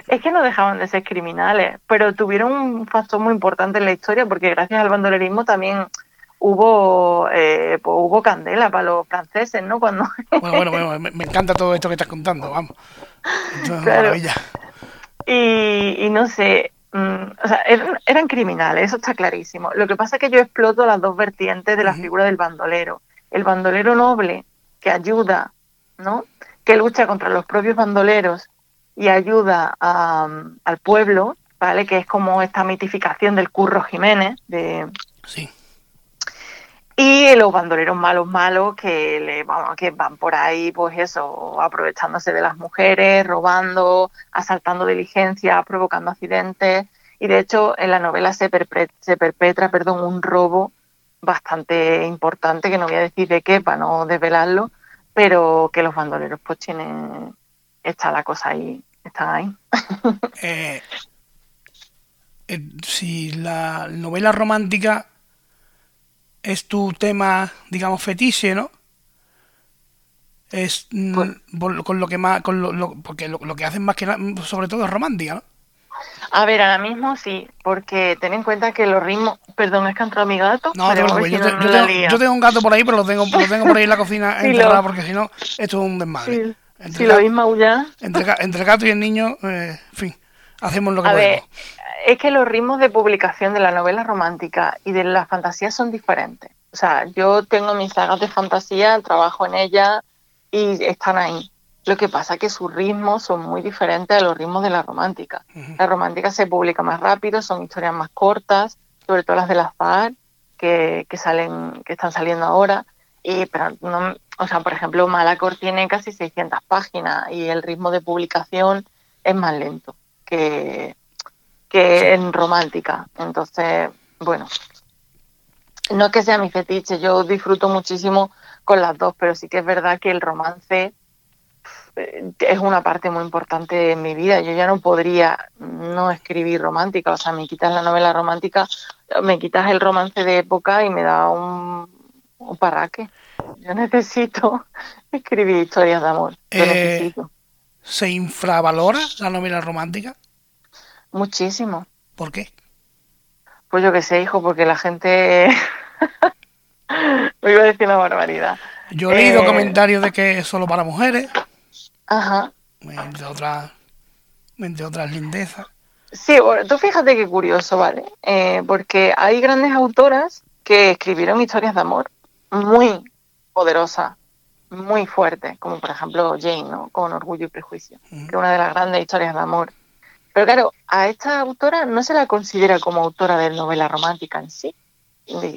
[SPEAKER 2] Es que no dejaban de ser criminales, pero tuvieron un factor muy importante en la historia porque gracias al bandolerismo también hubo eh, pues hubo candela para los franceses, ¿no? Cuando
[SPEAKER 1] bueno, bueno, bueno me, encanta todo esto que estás contando, vamos. maravilla.
[SPEAKER 2] Y, y no sé, Mm, o sea, eran, criminales, eso está clarísimo. Lo que pasa es que yo exploto las dos vertientes de la figura del bandolero. El bandolero noble, que ayuda, ¿no? Que lucha contra los propios bandoleros y ayuda al pueblo, ¿vale? Que es como esta mitificación del Curro Jiménez, de,
[SPEAKER 1] sí
[SPEAKER 2] y los bandoleros malos malos que le vamos que van por ahí pues eso aprovechándose de las mujeres robando asaltando diligencias provocando accidentes. Y de hecho en la novela se perpetra, se perpetra perdón un robo bastante importante que no voy a decir de qué para no desvelarlo pero que los bandoleros pues tienen está la cosa ahí están ahí.
[SPEAKER 1] Eh, eh, si la novela romántica es tu tema, digamos, fetiche, ¿no? Es mm, pues con lo que más, con lo, porque lo, que hacen más que nada, sobre todo es romántica, ¿no?
[SPEAKER 2] A ver, ahora mismo sí, porque ten en cuenta que los ritmos. Perdón, es que ha entrado mi gato.
[SPEAKER 1] No, yo, tengo, un gato por ahí, pero lo tengo, lo tengo por ahí en la cocina enterrado, porque si no, esto es un desmadre.
[SPEAKER 2] si lo mismo maullar.
[SPEAKER 1] Entre, entre el gato y el niño, eh, en fin, hacemos lo que podemos
[SPEAKER 2] es que los ritmos de publicación de la novela romántica y de la fantasía son diferentes. O sea, yo tengo mis sagas de fantasía, trabajo en ellas y están ahí. Lo que pasa es que sus ritmos son muy diferentes a los ritmos de la romántica. La romántica se publica más rápido, son historias más cortas, sobre todo las de las FAR, que, salen, que están saliendo ahora. Y, pero no, o sea, por ejemplo, Malacor tiene casi 600 páginas y el ritmo de publicación es más lento que, que en romántica. Entonces, bueno, no es que sea mi fetiche, yo disfruto muchísimo con las dos, pero sí que es verdad que el romance eh, es una parte muy importante de mi vida. Yo ya no podría no escribir romántica, o sea, me quitas la novela romántica, me quitas el romance de época y me da un, un parraque. Yo necesito escribir historias de amor.
[SPEAKER 1] Eh, ¿Se infravalora la novela romántica?
[SPEAKER 2] Muchísimo.
[SPEAKER 1] ¿Por qué?
[SPEAKER 2] Pues yo qué sé, hijo, porque la gente... Me iba a decir una barbaridad.
[SPEAKER 1] Yo he leído eh, comentarios de que es solo para mujeres.
[SPEAKER 2] Ajá.
[SPEAKER 1] Entre otras, entre otras lindezas.
[SPEAKER 2] Sí, tú fíjate qué curioso, ¿vale? Eh, porque hay grandes autoras que escribieron historias de amor muy poderosas, muy fuertes, como por ejemplo Jane, ¿no? Con Orgullo y Prejuicio, que es una de las grandes historias de amor pero claro, a esta autora no se la considera como autora de novela romántica en sí,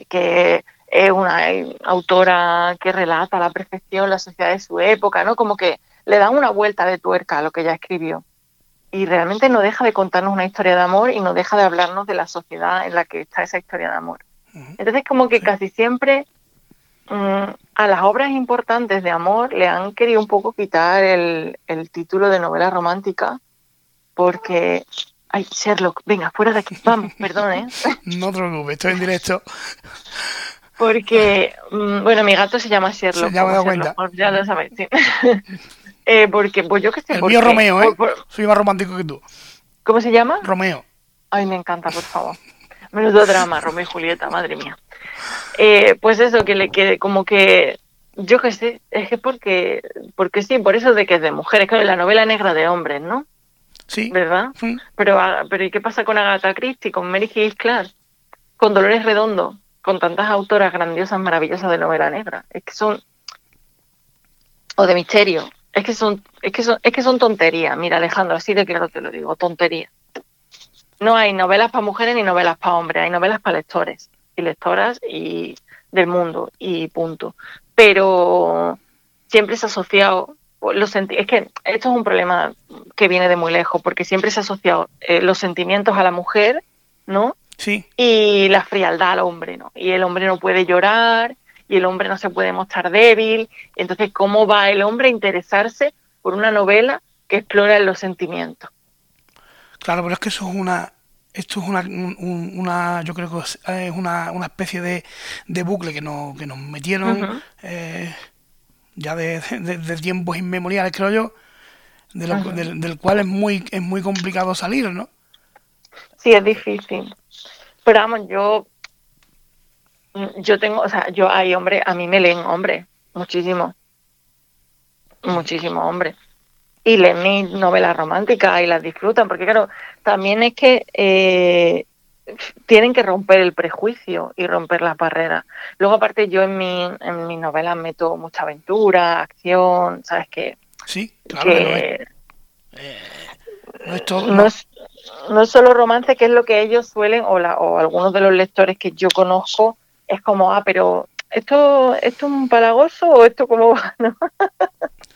[SPEAKER 2] que es una autora que relata a la perfección la sociedad de su época, ¿no? Como que le dan una vuelta de tuerca a lo que ella escribió. Y realmente no deja de contarnos una historia de amor y no deja de hablarnos de la sociedad en la que está esa historia de amor. Entonces, como que casi siempre mm, a las obras importantes de amor le han querido un poco quitar el, el título de novela romántica porque... Ay, Sherlock, venga, fuera de aquí, vamos, perdón, ¿eh?
[SPEAKER 1] No te preocupes, estoy en directo.
[SPEAKER 2] Porque, mm, bueno, mi gato se llama Sherlock.
[SPEAKER 1] ya me he dado cuenta.
[SPEAKER 2] ya lo sabéis, sí. eh, porque, pues yo que sé.
[SPEAKER 1] El mío Romeo, ¿eh? Soy más romántico que tú.
[SPEAKER 2] ¿Cómo se llama?
[SPEAKER 1] Romeo.
[SPEAKER 2] Ay, me encanta, por favor. Menudo drama, Romeo y Julieta, madre mía. Eh, pues eso, que le quede como que. Yo que sé, es que porque, porque sí, por eso de que es de mujeres, claro, la novela negra de hombres, ¿no?
[SPEAKER 1] Sí.
[SPEAKER 2] ¿Verdad? Pero, ah, pero ¿y qué pasa con Agatha Christie, con Mary Hill Clark, con Dolores Redondo, con tantas autoras grandiosas, maravillosas de novela negra? Es que son o de misterio. Es que son, es que son, es que son tonterías. Mira, Alejandro, así de claro te lo digo, tonterías. No hay novelas para mujeres ni novelas para hombres, hay novelas para lectores y lectoras y del mundo y punto. Pero siempre se ha asociado, los es que esto es un problema que viene de muy lejos, porque siempre se ha asociado eh, los sentimientos a la mujer, ¿no?
[SPEAKER 1] Sí.
[SPEAKER 2] Y la frialdad al hombre, ¿no? Y el hombre no puede llorar, y el hombre no se puede mostrar débil. Entonces, ¿cómo va el hombre a interesarse por una novela que explora los sentimientos?
[SPEAKER 1] Claro, pero es que eso es una, esto es una, una yo creo que es una, una especie de, de, bucle que nos, que nos metieron eh, ya de, de, tiempos inmemoriales, creo yo, del, del, cual es muy, es muy complicado salir, ¿no?
[SPEAKER 2] Sí, es difícil. Pero vamos, yo, yo tengo, o sea, yo hay hombre, a mí me leen hombre, muchísimo, muchísimo hombre y leen mis novelas románticas y las disfrutan, porque claro, también es que eh, tienen que romper el prejuicio y romper las barreras. Luego, aparte, yo en, mi, en mis novelas meto mucha aventura, acción, ¿sabes qué?
[SPEAKER 1] Sí, claro que,
[SPEAKER 2] eh, no, es. todo, no, es, no es solo romance, que es lo que ellos suelen, o, la, o algunos de los lectores que yo conozco, es como, ah, pero ¿esto, esto es un palagoso o esto cómo va? ¿no?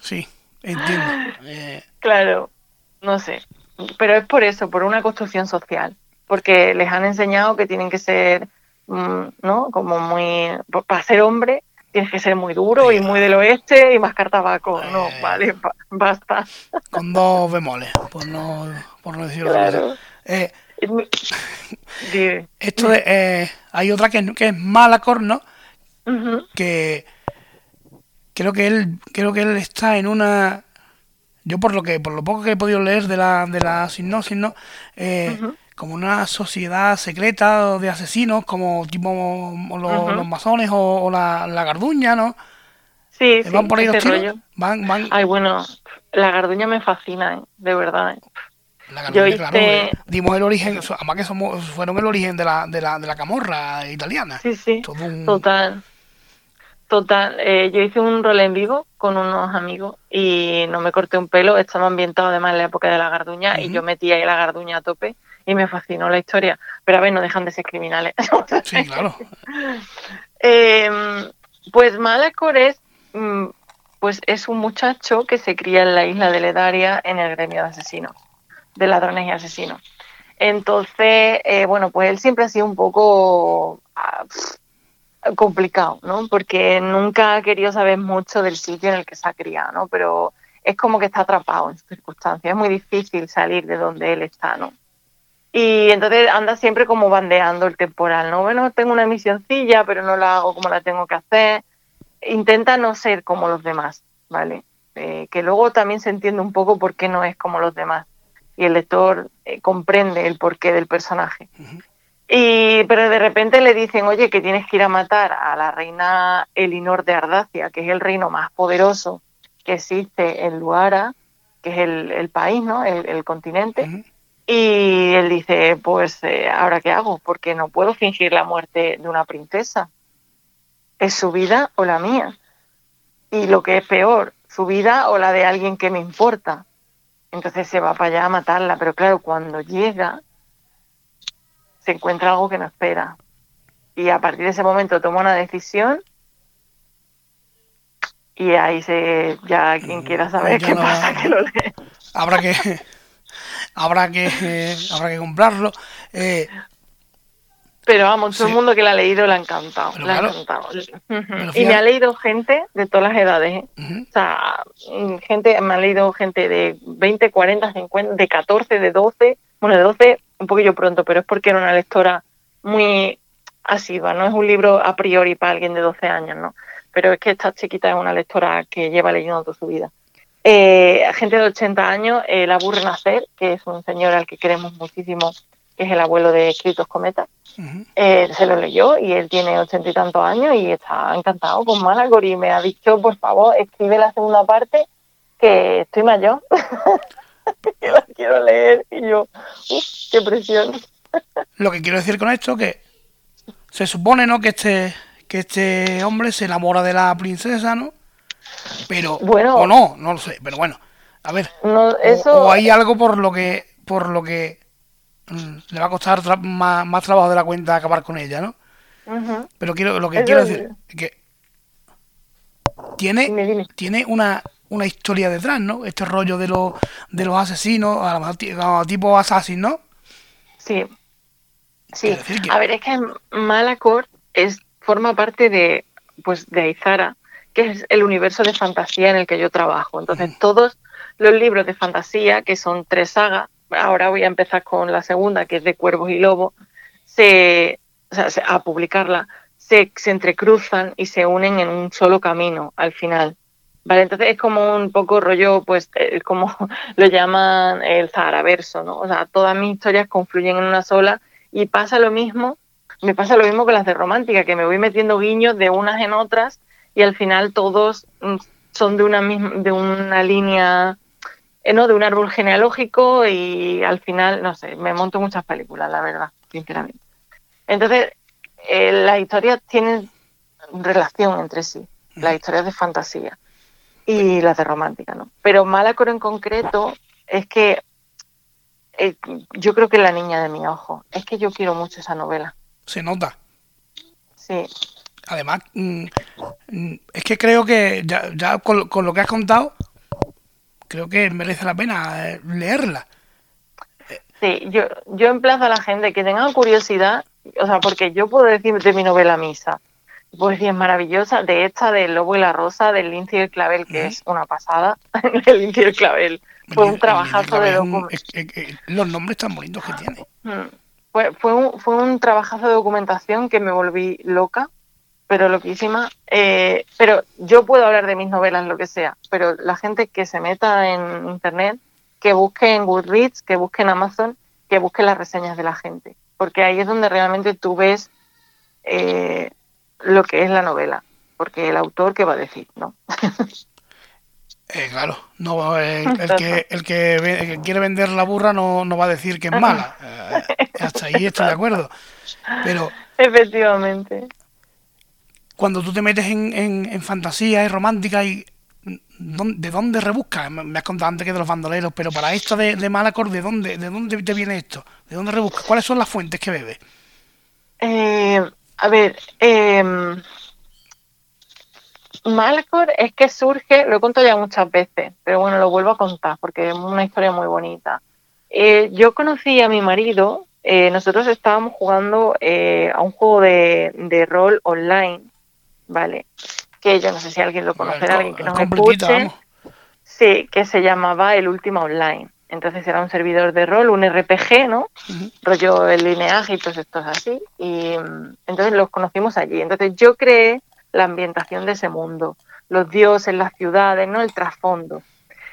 [SPEAKER 1] Sí, Entiendo. Eh,
[SPEAKER 2] claro, no sé. Pero es por eso, por una construcción social. Porque les han enseñado que tienen que ser, mm, ¿no? Como muy. Para ser hombre, tienes que ser muy duro y muy del oeste y más tabaco. No, eh. vale, basta.
[SPEAKER 1] Con dos bemoles, por no, por no decirlo claro. eh, esto de, eh, hay otra que, que es Malacor, ¿no? Que creo que él creo que él está en una yo por lo que por lo poco que he podido leer de la de la sinopsis no eh, como una sociedad secreta de asesinos como tipo los, masones o, la, garduña no
[SPEAKER 2] sí, van por ahí los tiros van van ay bueno la garduña me fascina ¿eh? de verdad ¿eh?
[SPEAKER 1] La garduña, claro, eh, dimos el origen, además que somos, fueron el origen de la, de la, de la camorra italiana.
[SPEAKER 2] Sí, sí, total. Total, eh, yo hice un rol en vivo con unos amigos y no me corté un pelo, estaba ambientado además en la época de la garduña y yo metí ahí la garduña a tope y me fascinó la historia. Pero a ver, no dejan de ser criminales.
[SPEAKER 1] sí, claro.
[SPEAKER 2] Em, pues Malacor es, mm, pues es un muchacho que se cría en la isla de Ledaria en el gremio de asesinos, de ladrones y asesinos. Entonces, eh, bueno, pues él siempre ha sido un poco... Ah, complicado, ¿no? Porque nunca ha querido saber mucho del sitio en el que se ha criado, ¿no? Pero es como que está atrapado en sus circunstancias. Es muy difícil salir de donde él está, ¿no? Y entonces anda siempre como bandeando el temporal, ¿no? Bueno, tengo una misioncilla, pero no la hago como la tengo que hacer. Intenta no ser como los demás, ¿vale? Eh, que luego también se entiende un poco por qué no es como los demás. Y el lector eh, comprende el porqué del personaje. Y, pero de repente le dicen, oye, que tienes que ir a matar a la reina Elinor de Ardacia, que es el reino más poderoso que existe en Luara, que es el, país, ¿no? El, continente. Y él dice, pues, eh, ¿ahora qué hago? Porque no puedo fingir la muerte de una princesa. ¿Es su vida o la mía? Y lo que es peor, su vida o la de alguien que me importa. Entonces se va para allá a matarla, pero claro, cuando llega, se encuentra algo que no espera. Y a partir de ese momento toma una decisión y ahí se ya quien quiera saber qué pasa que lo lee.
[SPEAKER 1] Habrá que habrá que habrá que comprarlo. Eh,
[SPEAKER 2] pero vamos, todo el mundo que la ha leído le ha encantado. Le ha encantado. Y me ha leído gente de todas las edades. ¿eh? O sea, mm, gente, me ha leído gente de 20, 40, 50, de 14, de 12. Bueno, de 12 un poquillo pronto, pero es porque era una lectora muy asidua, no es un libro a priori para alguien de 12 años, ¿no? Pero es que esta chiquita es una lectora que lleva leyendo toda su vida. Eh, gente de 80 años, el Abu Renacer, que es un señor al que queremos muchísimo, que es el abuelo de Escritos Cometa, eh, se lo leyó y él tiene ochenta y tantos años y está encantado con Malagor y me ha dicho, por favor, escribe la segunda parte, que estoy mayor. que la quiero leer y yo, qué presión.
[SPEAKER 1] Lo que quiero decir con esto que se supone, ¿no? Que este que este hombre se enamora de la princesa, ¿no? Pero bueno, o no, no lo sé, pero bueno, a ver, o, hay algo por lo que por lo que mm, le va a costar más, trabajo de la cuenta acabar con ella, ¿no? Pero quiero, lo que quiero decir es que tiene, tiene una, una historia detrás, ¿no? Este rollo de los, de los asesinos, a lo mejor tipo Assassin, ¿no?
[SPEAKER 2] Sí. Sí. A ver, es que Malacor es, forma parte de, pues, de Aizara, que es el universo de fantasía en el que yo trabajo. Entonces, todos los libros de fantasía, que son tres sagas, ahora voy a empezar con la segunda, que es de Cuervos y Lobos, se, a publicarla, se, se entrecruzan y se unen en un solo camino al final. Vale, entonces es como un poco rollo, pues, eh, como lo llaman el Zaharaverso, ¿no? O sea, todas mis historias confluyen en una sola y pasa lo mismo, me pasa lo mismo con las de romántica, que me voy metiendo guiños de unas en otras y al final todos mm, son de una misma, de una línea, eh, ¿no? De un árbol genealógico y al final, no sé, me monto muchas películas, la verdad, sinceramente. Entonces, eh, las historias tienen relación entre sí, las historias de fantasía y las de romántica, ¿no? Pero Malacor en concreto es que eh, yo creo que es la niña de mi ojo. Es que yo quiero mucho esa novela.
[SPEAKER 1] Se nota.
[SPEAKER 2] Sí.
[SPEAKER 1] Además, mm, mm, es que creo que ya, con, lo que has contado, creo que merece la pena eh, leerla.
[SPEAKER 2] Sí, yo, yo emplazo a la gente que tenga curiosidad, o sea, porque yo puedo decir de mi novela Misa, Poesía es maravillosa, de esta del Lobo y la Rosa, del Lince y el Clavel, que es una pasada, el Lince y el Clavel. Fue un trabajazo de
[SPEAKER 1] documentación. Los nombres tan bonitos que tiene.
[SPEAKER 2] Mm. Fue, fue, un, fue un trabajazo de documentación que me volví loca, pero loquísima. Eh, pero yo puedo hablar de mis novelas, lo que sea, pero la gente que se meta en internet, que busque en Goodreads, que busque en Amazon, que busque las reseñas de la gente, porque ahí es donde realmente tú ves eh, lo que es la novela, porque el autor, ¿qué va a decir? ¿no?
[SPEAKER 1] Eh, claro, no, eh, el, que, el, que, quiere vender la burra no, no va a decir que es mala. Eh, hasta ahí estoy de acuerdo. Pero.
[SPEAKER 2] Efectivamente.
[SPEAKER 1] Cuando tú te metes en, en, fantasía y romántica y. ¿De dónde rebuscas? Me has contado antes que de los bandoleros, pero para esto de, de Malacor, ¿de dónde, ¿de dónde te viene esto? ¿De dónde rebuscas? ¿Cuáles son las fuentes que bebes?
[SPEAKER 2] Eh, a ver, eh, Malcor es que surge, lo he contado ya muchas veces, pero bueno, lo vuelvo a contar porque es una historia muy bonita. Eh, yo conocí a mi marido, eh, nosotros estábamos jugando eh, a un juego de, rol online, ¿vale? Que yo no sé si alguien lo conocerá, alguien que nos escuche. Sí, que se llamaba El Último Online. Entonces era un servidor de rol, un RPG, ¿no? Rollo el lineaje y pues esto es así. Y mm, entonces los conocimos allí. Entonces yo creé la ambientación de ese mundo, los dioses, las ciudades, ¿no? El trasfondo.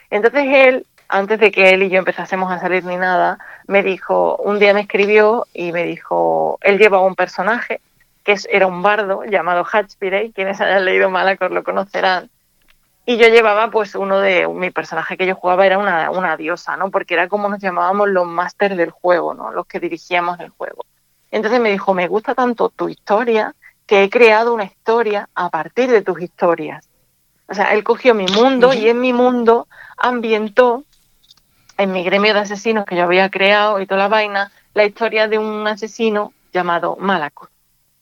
[SPEAKER 2] Entonces él, antes de que él y yo empezásemos a salir ni nada, me dijo, un día me escribió y me dijo, él lleva un personaje que era un bardo llamado Hatchpirey, quienes hayan leído Malacor lo conocerán, y yo llevaba, pues, uno de mi personaje que yo jugaba era una, una diosa, ¿no? Porque era como nos llamábamos los másters del juego, ¿no? Los que dirigíamos el juego. Entonces me dijo, me gusta tanto tu historia que he creado una historia a partir de tus historias. O sea, él cogió mi mundo y en mi mundo ambientó, en mi gremio de asesinos que yo había creado y toda la vaina, la historia de un asesino llamado Malaco,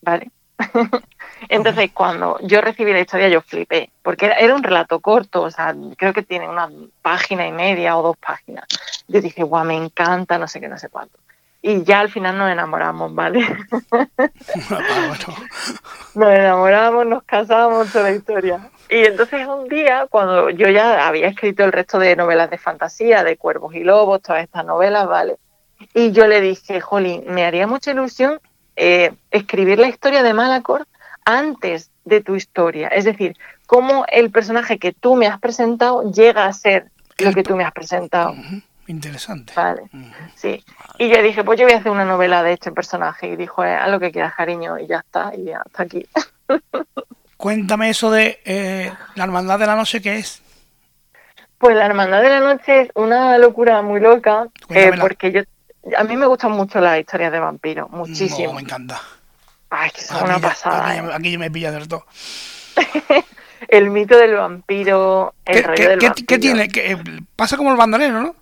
[SPEAKER 2] ¿vale? Entonces, cuando yo recibí la historia, yo flipé, porque era, un relato corto, o sea, creo que tiene una página y media o dos páginas. Yo dije, guau, me encanta, no sé qué, no sé cuánto. Y ya al final nos enamoramos, ¿vale? nos enamoramos, nos casamos, toda la historia. Y entonces un día, cuando yo ya había escrito el resto de novelas de fantasía, de Cuervos y Lobos, todas estas novelas, ¿vale? Y yo le dije, Jolín, me haría mucha ilusión eh, escribir la historia de Malacor antes de tu historia. Es decir, cómo el personaje que tú me has presentado llega a ser lo que tú me has presentado.
[SPEAKER 1] Interesante.
[SPEAKER 2] Vale, sí. Y yo dije, pues yo voy a hacer una novela de este personaje. Y dijo, eh, haz lo que quieras, cariño, y ya está, y ya está aquí.
[SPEAKER 1] Cuéntame eso de eh, la Hermandad de la Noche, ¿qué es?
[SPEAKER 2] Pues la Hermandad de la Noche es una locura muy loca, eh, porque yo a mí me gustan mucho las historias de vampiros, muchísimo.
[SPEAKER 1] me encanta.
[SPEAKER 2] Ay, que es una pasada.
[SPEAKER 1] Aquí, yo me pilla del todo.
[SPEAKER 2] el mito del vampiro, el
[SPEAKER 1] ¿Qué, rollo del ¿qué, ¿Qué tiene? ¿Qué, pasa como el bandolero, ¿no?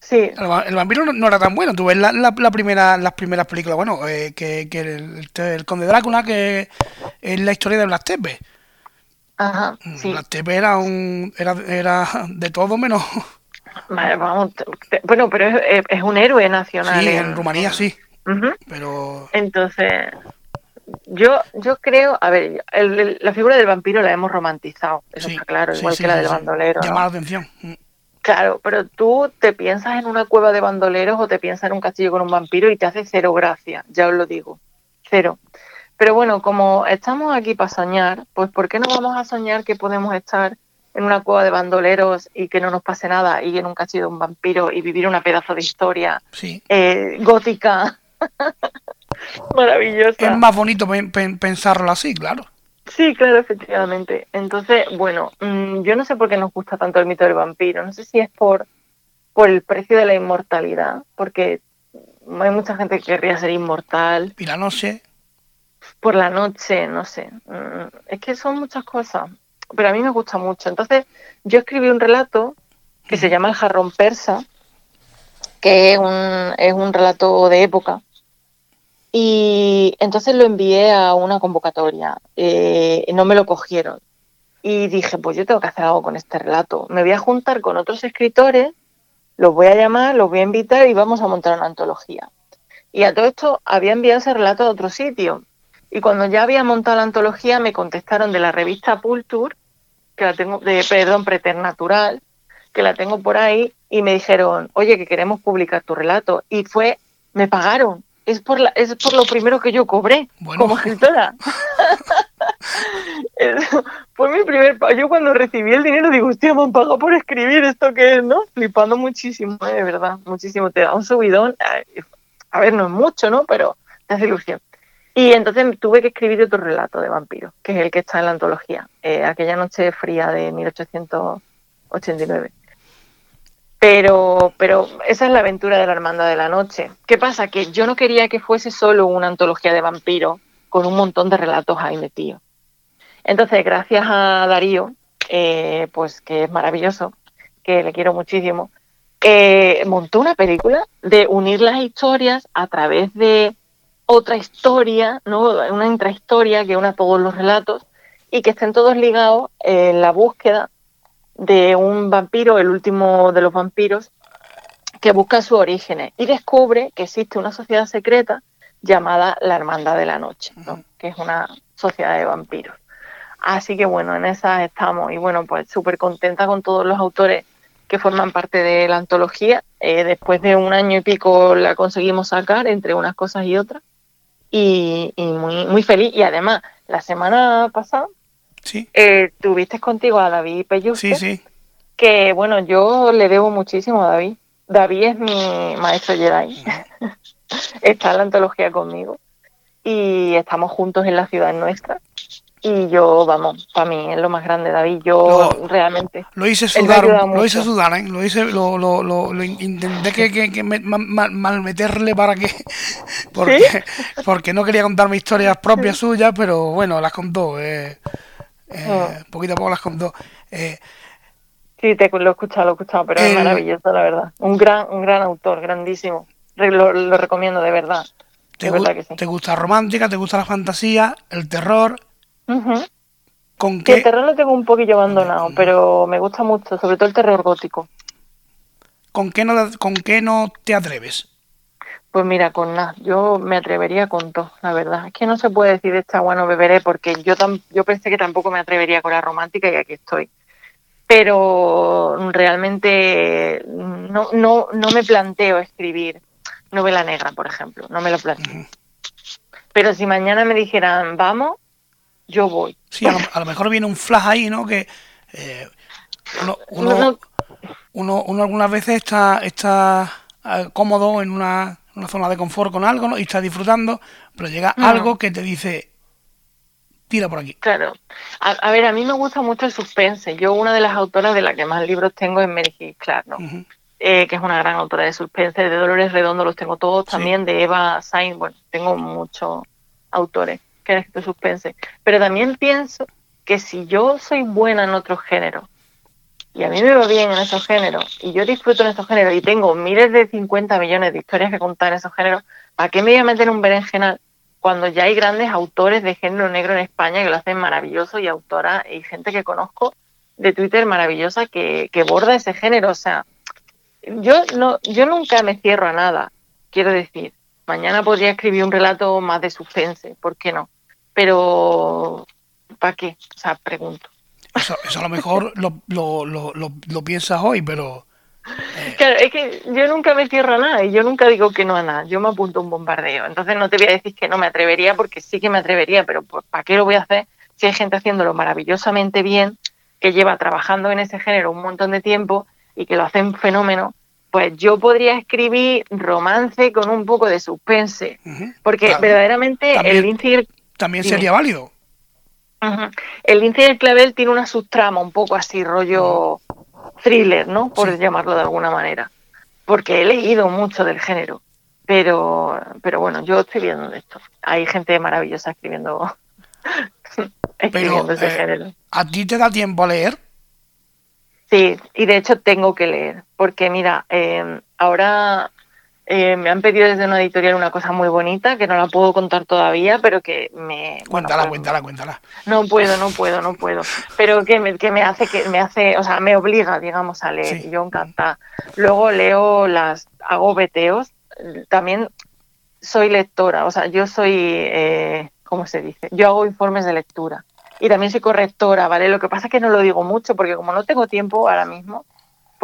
[SPEAKER 2] Sí.
[SPEAKER 1] El, vampiro no, era tan bueno. Tú ves la, la, primera, las primeras películas, bueno, eh, que, que el, el, Conde Drácula, que es la historia de Blas Tepe.
[SPEAKER 2] Ajá, mm, sí.
[SPEAKER 1] Blas Tepe era, un, era, era de todo menos...
[SPEAKER 2] bueno, pero es, es, un héroe nacional.
[SPEAKER 1] Sí, en, Rumanía sí. Pero...
[SPEAKER 2] Entonces, yo, yo creo, a ver, la figura del vampiro la hemos romantizado, eso está claro, igual que la del bandolero.
[SPEAKER 1] Llama la atención. Mm.
[SPEAKER 2] Claro, pero tú te piensas en una cueva de bandoleros o te piensas en un castillo con un vampiro y te hace cero gracia, ya os lo digo, cero. Pero bueno, como estamos aquí para soñar, pues ¿por qué no vamos a soñar que podemos estar en una cueva de bandoleros y que no nos pase nada y en un castillo de un vampiro y vivir una pedazo de historia eh, gótica maravillosa?
[SPEAKER 1] Es más bonito pensarlo así, claro.
[SPEAKER 2] Sí, claro, efectivamente. Entonces, bueno, mm, yo no sé por qué nos gusta tanto el mito del vampiro. No sé si es por, por el precio de la inmortalidad, porque hay mucha gente que querría ser inmortal.
[SPEAKER 1] Y la noche.
[SPEAKER 2] Por la noche, no sé. Mm, es que son muchas cosas, pero a mí me gusta mucho. Entonces, yo escribí un relato que se llama El jarrón persa, que es un, es un relato de época y entonces lo envié a una convocatoria. Eh, no me lo cogieron. Y dije, pues yo tengo que hacer algo con este relato. Me voy a juntar con otros escritores, los voy a llamar, los voy a invitar y vamos a montar una antología. Y a todo esto había enviado ese relato a otro sitio. Y cuando ya había montado la antología, me contestaron de la revista Pulture, que la tengo, de, perdón, Preternatural, que la tengo por ahí, y me dijeron, oye, que queremos publicar tu relato. Y fue, me pagaron es por, la, es por lo primero que yo cobré como escritora. Fue mi primer Yo cuando recibí el dinero digo, hostia, me han pagado por escribir esto que es, ¿no? Flipando muchísimo, ¿eh? de verdad, muchísimo. Te da un subidón. A ver, no es mucho, ¿no? Pero te hace ilusión. Y entonces tuve que escribir otro relato de vampiro, que es el que está en la antología, eh, aquella noche fría de 1889. Pero, pero esa es la aventura de la Hermandad de la Noche. ¿Qué pasa? Que yo no quería que fuese solo una antología de vampiros con un montón de relatos ahí metidos. Entonces, gracias a Darío, eh, pues que es maravilloso, que le quiero muchísimo, eh, montó una película de unir las historias a través de otra historia, ¿no? una intrahistoria que una todos los relatos y que estén todos ligados en la búsqueda de un vampiro, el último de los vampiros, que busca sus orígenes y descubre que existe una sociedad secreta llamada la Hermandad de la Noche, que es una sociedad de vampiros. Así que bueno, en esas estamos y bueno, pues súper contenta con todos los autores que forman parte de la antología. Eh, después de un año y pico la conseguimos sacar entre unas cosas y otras y, muy, muy feliz. Y además, la semana pasada
[SPEAKER 1] Sí.
[SPEAKER 2] Eh, tuviste contigo a David Peyuste.
[SPEAKER 1] Sí, sí.
[SPEAKER 2] Que bueno, yo le debo muchísimo a David. David es mi maestro Jedi. Está en la antología conmigo. Y estamos juntos en la ciudad nuestra. Y yo, vamos, para mí es lo más grande, David. Yo realmente.
[SPEAKER 1] Lo hice sudar, lo hice sudar, ¿eh? Lo hice, lo, lo, lo, intenté que, que, que me, mal, meterle para que. Porque, porque no quería contarme historias propias suyas, pero bueno, las contó. Eh. Eh, ah. Poquito a poco las contó. Eh,
[SPEAKER 2] sí, te, lo he escuchado, lo he escuchado, pero es maravilloso, la verdad. Un gran, un gran autor, grandísimo. Lo, recomiendo, de verdad.
[SPEAKER 1] Te, ¿Te gusta romántica? ¿Te gusta la fantasía? ¿El terror?
[SPEAKER 2] ¿Con qué? el terror lo tengo un poquillo abandonado, pero me gusta mucho, sobre todo el terror gótico.
[SPEAKER 1] ¿Con qué no, con qué no te atreves?
[SPEAKER 2] Pues mira, con nada, yo me atrevería con todo, la verdad. Es que no se puede decir esta bueno beberé porque yo yo pensé que tampoco me atrevería con la romántica y aquí estoy. Pero realmente no, no, no me planteo escribir novela negra, por ejemplo, no me lo planteo. Pero si mañana me dijeran, vamos, yo voy.
[SPEAKER 1] Sí, a lo, mejor viene un flash ahí, ¿no? Que eh, uno, uno, algunas veces está, está eh, cómodo en una una zona de confort con algo, ¿no? Y estás disfrutando, pero llega algo que te dice, tira por aquí.
[SPEAKER 2] Claro. A, ver, a mí me gusta mucho el suspense. Yo una de las autoras de las que más libros tengo es Mary Clark, ¿no? Eh, que es una gran autora de suspense. De Dolores Redondo los tengo todos. También de Eva Sainz, bueno, tengo muchos autores que escrito suspense. Pero también pienso que si yo soy buena en otros géneros, y a mí me va bien en esos géneros y yo disfruto en esos géneros y tengo miles de 50 millones de historias que contar en esos géneros, ¿para qué me voy a meter un berenjenal cuando ya hay grandes autores de género negro en España que lo hacen maravilloso y autora y gente que conozco de Twitter maravillosa que, que borda ese género? O sea, yo no, yo nunca me cierro a nada, quiero decir. Mañana podría escribir un relato más de suspense, ¿por qué no? Pero, ¿para qué? O sea, pregunto.
[SPEAKER 1] Eso, a lo mejor lo, lo, lo, lo, piensas hoy, pero...
[SPEAKER 2] Eh. Claro, es que yo nunca me cierro a nada y yo nunca digo que no a nada. Yo me apunto a un bombardeo. Entonces no te voy a decir que no me atrevería porque sí que me atrevería, pero ¿para qué lo voy a hacer si hay gente haciéndolo maravillosamente bien, que lleva trabajando en ese género un montón de tiempo y que lo hacen fenómeno? Pues yo podría escribir romance con un poco de suspense, porque verdaderamente el Lindsay...
[SPEAKER 1] También sería válido.
[SPEAKER 2] El lince y el clavel tiene una subtrama un poco así, rollo thriller, ¿no? Por llamarlo de alguna manera. Porque he leído mucho del género. Pero, pero bueno, yo estoy viendo esto. Hay gente maravillosa escribiendo,
[SPEAKER 1] escribiendo ese eh, género. ¿A ti te da tiempo a leer?
[SPEAKER 2] Sí, y de hecho tengo que leer. Porque mira, eh, ahora eh, me han pedido desde una editorial una cosa muy bonita que no la puedo contar todavía, pero que me.
[SPEAKER 1] Cuéntala, cuéntala, cuéntala.
[SPEAKER 2] No puedo, no puedo, no puedo. Pero que me, que me hace, que me hace, o sea, me obliga, digamos, a leer. Yo encanta. Luego leo las, hago veteos. También soy lectora, o sea, yo soy, eh, ¿cómo se dice? Yo hago informes de lectura. Y también soy correctora, ¿vale? Lo que pasa es que no lo digo mucho porque como no tengo tiempo ahora mismo,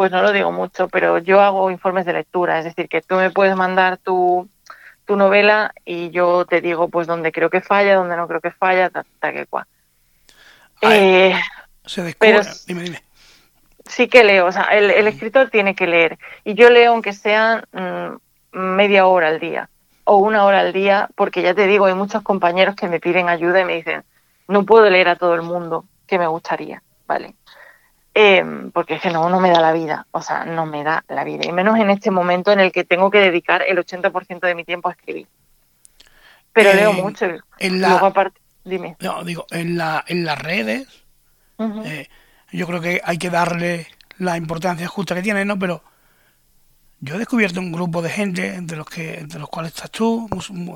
[SPEAKER 2] pues no lo digo mucho, pero yo hago informes de lectura, es decir, que tú me puedes mandar tu, tu novela y yo te digo pues dónde creo que falla, dónde no creo que falla, tal, que cual.
[SPEAKER 1] Eh, se descubre, dime, dime.
[SPEAKER 2] Sí que leo, o sea, el, escritor tiene que leer y yo leo aunque sea mm, media hora al día o una hora al día, porque ya te digo, hay muchos compañeros que me piden ayuda y me dicen, no puedo leer a todo el mundo que me gustaría, ¿vale? Em, porque es que no, no me da la vida, o sea, no me da la vida, y menos en este momento en el que tengo que dedicar el 80% de mi tiempo a escribir. Pero leo mucho.
[SPEAKER 1] En la, dime. No, digo, en, la, en las redes, eh, yo creo que hay que darle la importancia justa que tiene, ¿no? Pero yo he descubierto un grupo de gente, entre los que entre los cuales estás tú,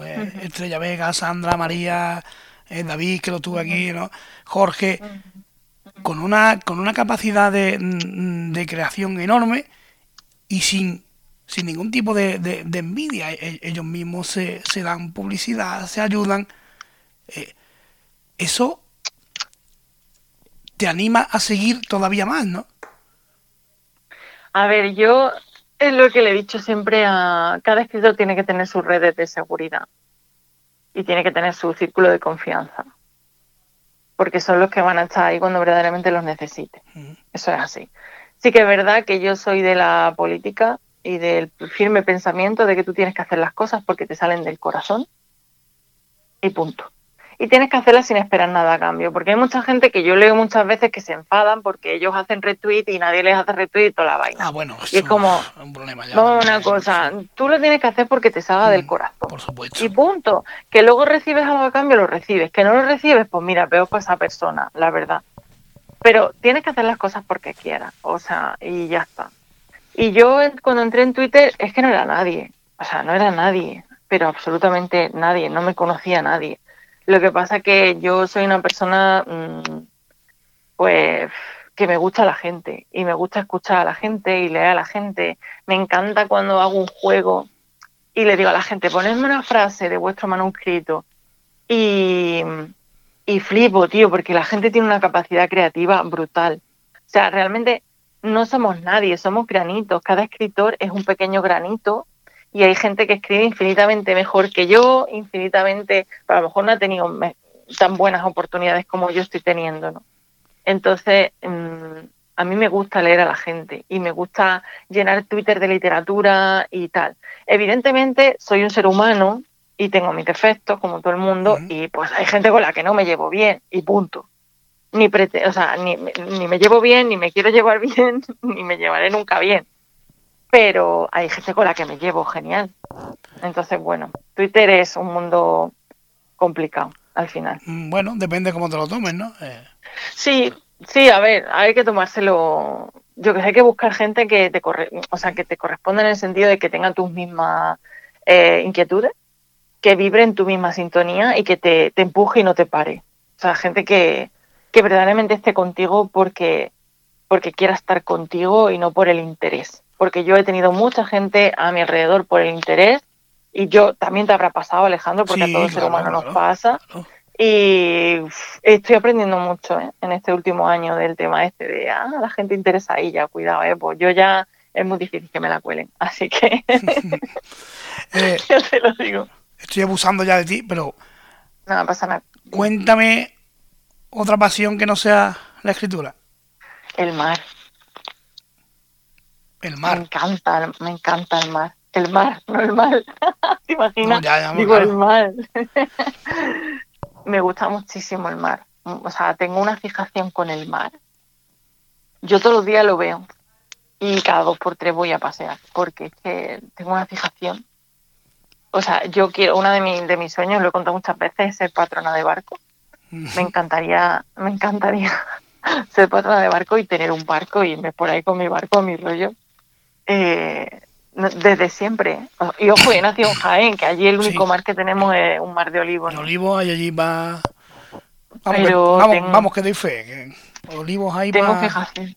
[SPEAKER 1] eh, Estrella Vega, Sandra, María, eh, David, que lo tuve aquí, ¿no? Jorge, con una, con una capacidad de, mm, de creación enorme y sin, sin ningún tipo de, de, envidia. E, ellos mismos se, se, dan publicidad, se ayudan. Eh, eso te anima a seguir todavía más, ¿no?
[SPEAKER 2] A ver, yo es lo que le he dicho siempre a cada escritor tiene que tener sus redes de seguridad y tiene que tener su círculo de confianza porque son los que van a estar ahí cuando verdaderamente los necesite. Eso es así. Sí que es verdad que yo soy de la política y del firme pensamiento de que tú tienes que hacer las cosas porque te salen del corazón y punto y tienes que hacerla sin esperar nada a cambio, porque hay mucha gente que yo leo muchas veces que se enfadan porque ellos hacen retweet y nadie les hace retweet toda la vaina.
[SPEAKER 1] Ah, bueno,
[SPEAKER 2] y es como, un problema ya, una cosa, tú lo tienes que hacer porque te salga del mm, corazón.
[SPEAKER 1] Por supuesto.
[SPEAKER 2] Y punto. Que luego recibes algo a cambio, lo recibes. Que no lo recibes, pues mira, peor para esa persona, la verdad. Pero tienes que hacer las cosas porque quieras, o sea, y ya está. Y yo cuando entré en Twitter es que no era nadie, o sea, no era nadie, pero absolutamente nadie, no me conocía nadie lo que pasa que yo soy una persona, mm, pues, que me gusta la gente y me gusta escuchar a la gente y leer a la gente. Me encanta cuando hago un juego y le digo a la gente, ponedme una frase de vuestro manuscrito y, y flipo, tío, porque la gente tiene una capacidad creativa brutal. O sea, realmente no somos nadie, somos granitos. Cada escritor es un pequeño granito y hay gente que escribe infinitamente mejor que yo, infinitamente, a lo mejor no ha tenido tan buenas oportunidades como yo estoy teniendo, ¿no? Entonces, mm, a mí me gusta leer a la gente y me gusta llenar Twitter de literatura y tal. Evidentemente, soy un ser humano y tengo mis defectos, como todo el mundo, y pues hay gente con la que no me llevo bien, y punto. Ni, o sea, ni, ni me llevo bien, ni me quiero llevar bien, ni me llevaré nunca bien pero hay gente con la que me llevo genial. Entonces, bueno, Twitter es un mundo complicado al final.
[SPEAKER 1] Mm, bueno, depende cómo te lo tomes, ¿no? Eh.
[SPEAKER 2] Sí, sí, a ver, hay que tomárselo yo que sé, hay que buscar gente que te corre, o sea, que te corresponda en el sentido de que tenga tus mismas eh, inquietudes, que vibre en tu misma sintonía y que te, te, empuje y no te pare. O sea, gente que, que verdaderamente esté contigo porque, porque quiera estar contigo y no por el interés. Porque yo he tenido mucha gente a mi alrededor por el interés y yo también te habrá pasado, Alejandro, porque a todo ser humano nos pasa. Y estoy aprendiendo mucho ¿eh? en este último año del tema este de, ah, la gente interesa ahí ya, cuidado, ¿eh? pues yo ya es muy difícil que me la cuelen, así que
[SPEAKER 1] eh,
[SPEAKER 2] yo te lo digo.
[SPEAKER 1] Estoy abusando ya de ti, pero
[SPEAKER 2] no pasa nada.
[SPEAKER 1] Cuéntame otra pasión que no sea la escritura.
[SPEAKER 2] El mar.
[SPEAKER 1] El mar.
[SPEAKER 2] Me encanta, me encanta el mar. El mar, no el mar. ¿Te imaginas? Digo, el mar me gusta muchísimo el mar. O sea, tengo una fijación con el mar. Yo todos los días lo veo y cada dos por tres voy a pasear porque es que tengo una fijación. O sea, yo quiero, una de, mis de mis sueños, lo he contado muchas veces, es ser patrona de barco. Me encantaría, me encantaría ser patrona de barco y tener un barco y irme por ahí con mi barco, mi rollo. Eh, desde siempre. Y ojo, he nacido en Jaén, que allí el único mar que tenemos es un mar de olivos.
[SPEAKER 1] ¿no? olivos hay allí va. Vamos, que, vamos, que doy fe. olivos hay
[SPEAKER 2] Tengo fijación.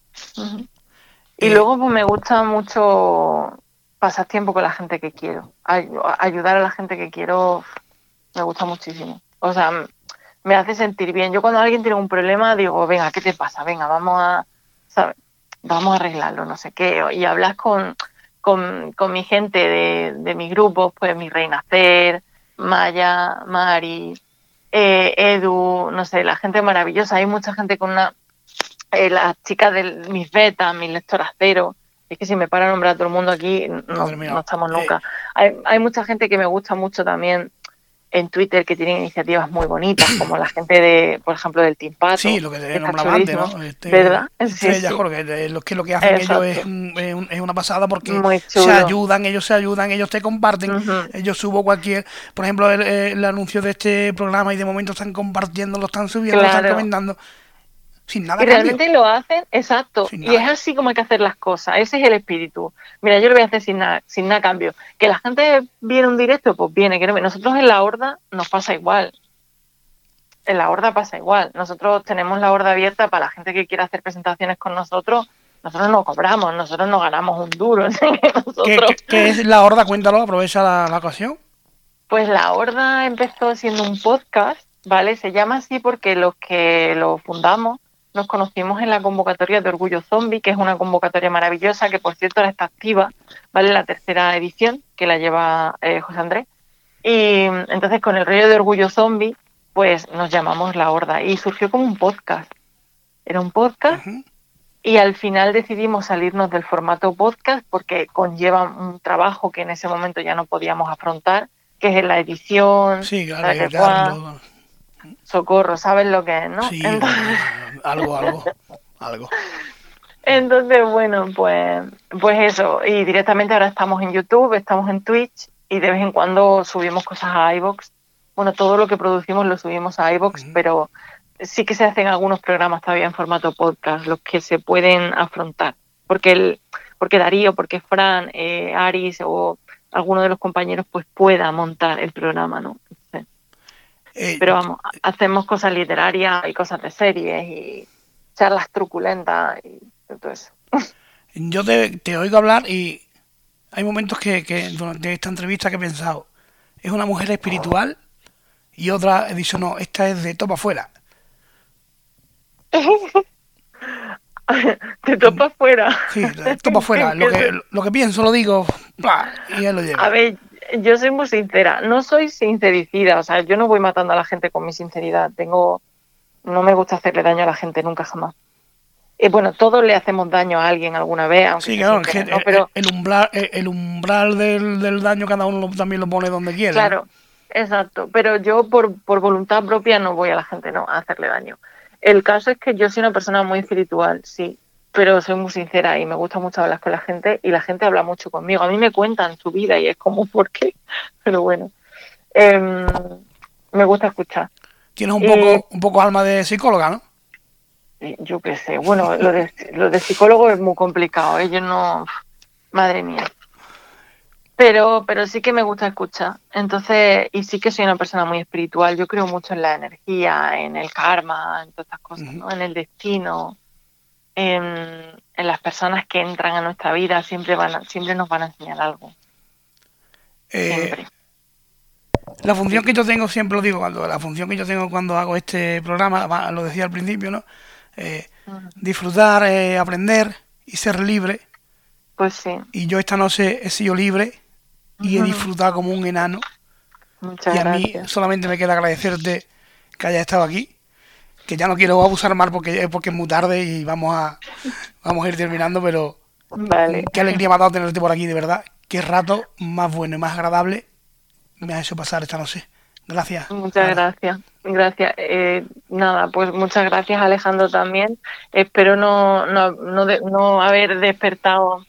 [SPEAKER 2] Y eh, luego pues, me gusta mucho pasar tiempo con la gente que quiero. ayudar a la gente que quiero me gusta muchísimo. O sea, me hace sentir bien. Yo cuando alguien tiene un problema digo, venga, ¿qué te pasa? Venga, vamos a, Vamos a arreglarlo, no sé qué. Y hablas con con, mi gente de, de mi grupo, pues mi Reinacer, Maya, Mari, eh, Edu, no sé, la gente maravillosa. Hay mucha gente con una. Eh, las chicas de mis betas, mis lectoras cero. Es que si me para a nombrar a todo el mundo aquí, no, no estamos nunca. Eh. Hay, hay mucha gente que me gusta mucho también en Twitter que tienen iniciativas muy bonitas, como la gente de, por ejemplo, del Team Pato.
[SPEAKER 1] Sí, lo que te nombraba antes, ¿no?
[SPEAKER 2] Este, ¿Verdad?
[SPEAKER 1] Sí, sí. que, lo, que lo que hacen ellos es, es, una pasada porque se ayudan, ellos se ayudan, ellos te comparten, ellos subo cualquier, por ejemplo, el, anuncio de este programa y de momento están compartiendo, lo están subiendo, lo están comentando sin nada.
[SPEAKER 2] Y realmente lo hacen, exacto. y es así como hay que hacer las cosas. Ese es el espíritu. Mira, yo lo voy a hacer sin nada, sin nada cambio. Que la gente viene un directo, pues viene. Que Nosotros en la horda nos pasa igual. En la horda pasa igual. Nosotros tenemos la horda abierta para la gente que quiera hacer presentaciones con nosotros. Nosotros no cobramos, nosotros no ganamos un duro.
[SPEAKER 1] ¿Qué, es la horda? Cuéntalo, aprovecha la, la ocasión.
[SPEAKER 2] Pues la horda empezó siendo un podcast, ¿vale? Se llama así porque los que lo fundamos nos conocimos en la convocatoria de Orgullo Zombie, que es una convocatoria maravillosa, que por cierto ahora está activa, ¿vale? La tercera edición, que la lleva eh, José Andrés. Y entonces con el rollo de Orgullo Zombie, pues nos llamamos La Horda y surgió como un podcast. Era un podcast y al final decidimos salirnos del formato podcast porque conlleva un trabajo que en ese momento ya no podíamos afrontar, que es la edición.
[SPEAKER 1] Sí, claro,
[SPEAKER 2] Socorro, ¿sabes lo que es, no?
[SPEAKER 1] Sí, algo, algo, algo.
[SPEAKER 2] Entonces, bueno, pues, pues eso. Y directamente ahora estamos en YouTube, estamos en Twitch y de vez en cuando subimos cosas a iBox. Bueno, todo lo que producimos lo subimos a iBox, pero sí que se hacen algunos programas todavía en formato podcast, los que se pueden afrontar. Porque el, porque Darío, porque Fran, eh, Aris o alguno de los compañeros pues pueda montar el programa, ¿no? Eh, Pero vamos, hacemos cosas literarias y cosas de series y charlas truculentas y todo eso.
[SPEAKER 1] Yo te, oigo hablar y hay momentos que, durante esta entrevista que he pensado, es una mujer espiritual y otra he dicho, no, esta es de topa afuera.
[SPEAKER 2] de topa afuera.
[SPEAKER 1] Sí, topa afuera. Lo que, lo que pienso lo digo y él lo lleva.
[SPEAKER 2] A ver, yo soy muy sincera, no soy sincericida, o sea, yo no voy matando a la gente con mi sinceridad, tengo, no me gusta hacerle daño a la gente nunca jamás. Y bueno, todos le hacemos daño a alguien alguna vez, aunque
[SPEAKER 1] sí, claro, pero el, umbral, el umbral del, daño cada uno también lo pone donde quiere.
[SPEAKER 2] Claro, exacto, pero yo por, por voluntad propia no voy a la gente no a hacerle daño. El caso es que yo soy una persona muy espiritual, sí, pero soy muy sincera y me gusta mucho hablar con la gente y la gente habla mucho conmigo. A mí me cuentan su vida y es como, ¿por qué? Pero bueno, em, me gusta escuchar.
[SPEAKER 1] Tienes un poco, un poco alma de psicóloga, ¿no?
[SPEAKER 2] yo qué sé, bueno, lo de, lo de psicólogo es muy complicado, ¿eh? yo no, madre mía. Pero, pero sí que me gusta escuchar. Entonces, y sí que soy una persona muy espiritual. Yo creo mucho en la energía, en el karma, en todas estas cosas, ¿no? En el destino, en, las personas que entran a nuestra vida, siempre van siempre nos van a enseñar algo.
[SPEAKER 1] Eh, la función que yo tengo, siempre lo digo, cuando la función que yo tengo cuando hago este programa, lo decía al principio, ¿no? Eh, disfrutar, eh, aprender y ser libre.
[SPEAKER 2] Pues sí.
[SPEAKER 1] Y yo esta noche he sido libre y he disfrutado como un enano.
[SPEAKER 2] Muchas
[SPEAKER 1] y a mí solamente me queda agradecerte que hayas estado aquí. Que ya no quiero abusar más porque, porque es muy tarde y vamos a, vamos a ir terminando, pero
[SPEAKER 2] vale.
[SPEAKER 1] qué alegría me ha dado tenerte por aquí, de verdad. Qué rato más bueno y más agradable me ha hecho pasar esta noche. Gracias.
[SPEAKER 2] Muchas gracias. Gracias. Eh, nada, pues muchas gracias Alejandro también. Espero no, no, no, no haber despertado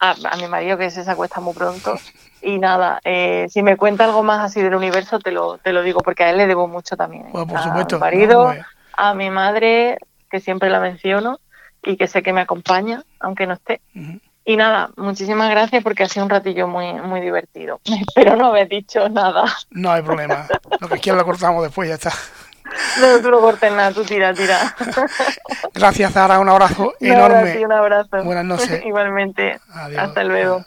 [SPEAKER 2] a, mi marido que se acuesta muy pronto. Y nada, eh, si me cuenta algo más así del universo, te lo, te lo digo, porque a él le debo mucho también.
[SPEAKER 1] ¿eh? por supuesto.
[SPEAKER 2] A mi marido, pues. A mi madre, que siempre la menciono y que sé que me acompaña, aunque no esté. Y nada, muchísimas gracias porque ha sido un ratillo muy, muy divertido. Espero no haber dicho nada.
[SPEAKER 1] No hay problema. Lo que quieras lo cortamos después, ya está.
[SPEAKER 2] No, tú no cortes nada, tú tira, tira.
[SPEAKER 1] Gracias, Zara. Un abrazo enorme.
[SPEAKER 2] un abrazo.
[SPEAKER 1] Buenas noches.
[SPEAKER 2] Igualmente. Hasta luego.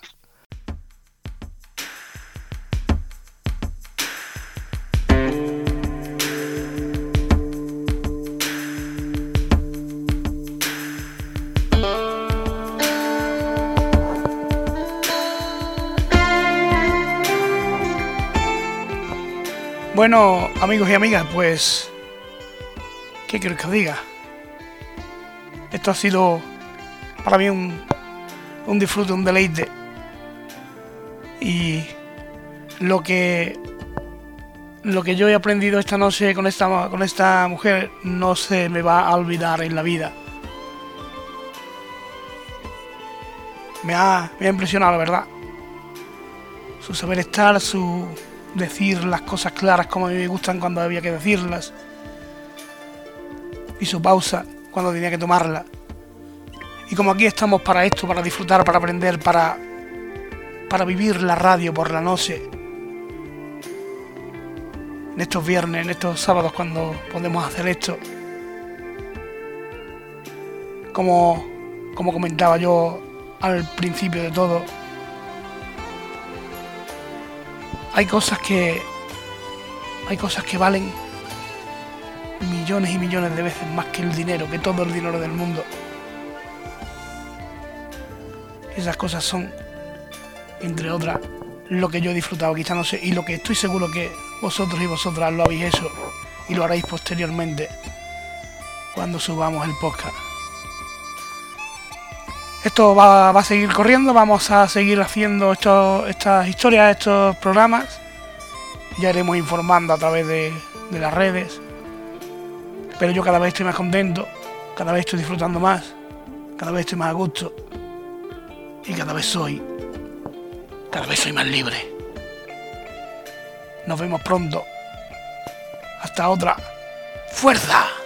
[SPEAKER 1] Bueno, amigos y amigas, pues... ¿Qué quiero que os diga? Esto ha sido para mí un, un disfrute, un deleite. Y lo que lo que yo he aprendido esta noche con esta, con esta mujer no se me va a olvidar en la vida. Me ha, me ha impresionado, la verdad. Su saber estar, su, decir las cosas claras como a mí me gustan cuando había que decirlas. Y su pausa cuando tenía que tomarla. Y como aquí estamos para esto, para disfrutar, para aprender, para, para vivir la radio por la noche. En estos viernes, en estos sábados cuando podemos hacer esto. Como, como comentaba yo al principio de todo, hay cosas que hay cosas que valen millones y millones de veces más que el dinero, que todo el dinero del mundo. Esas cosas son, entre otras, lo que yo he disfrutado, quizá no sé, y lo que estoy seguro que vosotros y vosotras lo habéis hecho y lo haréis posteriormente cuando subamos el podcast. Esto va, a seguir corriendo, vamos a seguir haciendo estas historias, estos programas. Ya iremos informando a través de, de las redes. Pero yo cada vez estoy más contento, cada vez estoy disfrutando más, cada vez estoy más a gusto. Y cada vez soy, cada vez soy más libre. Nos vemos pronto. Hasta otra. ¡Fuerza!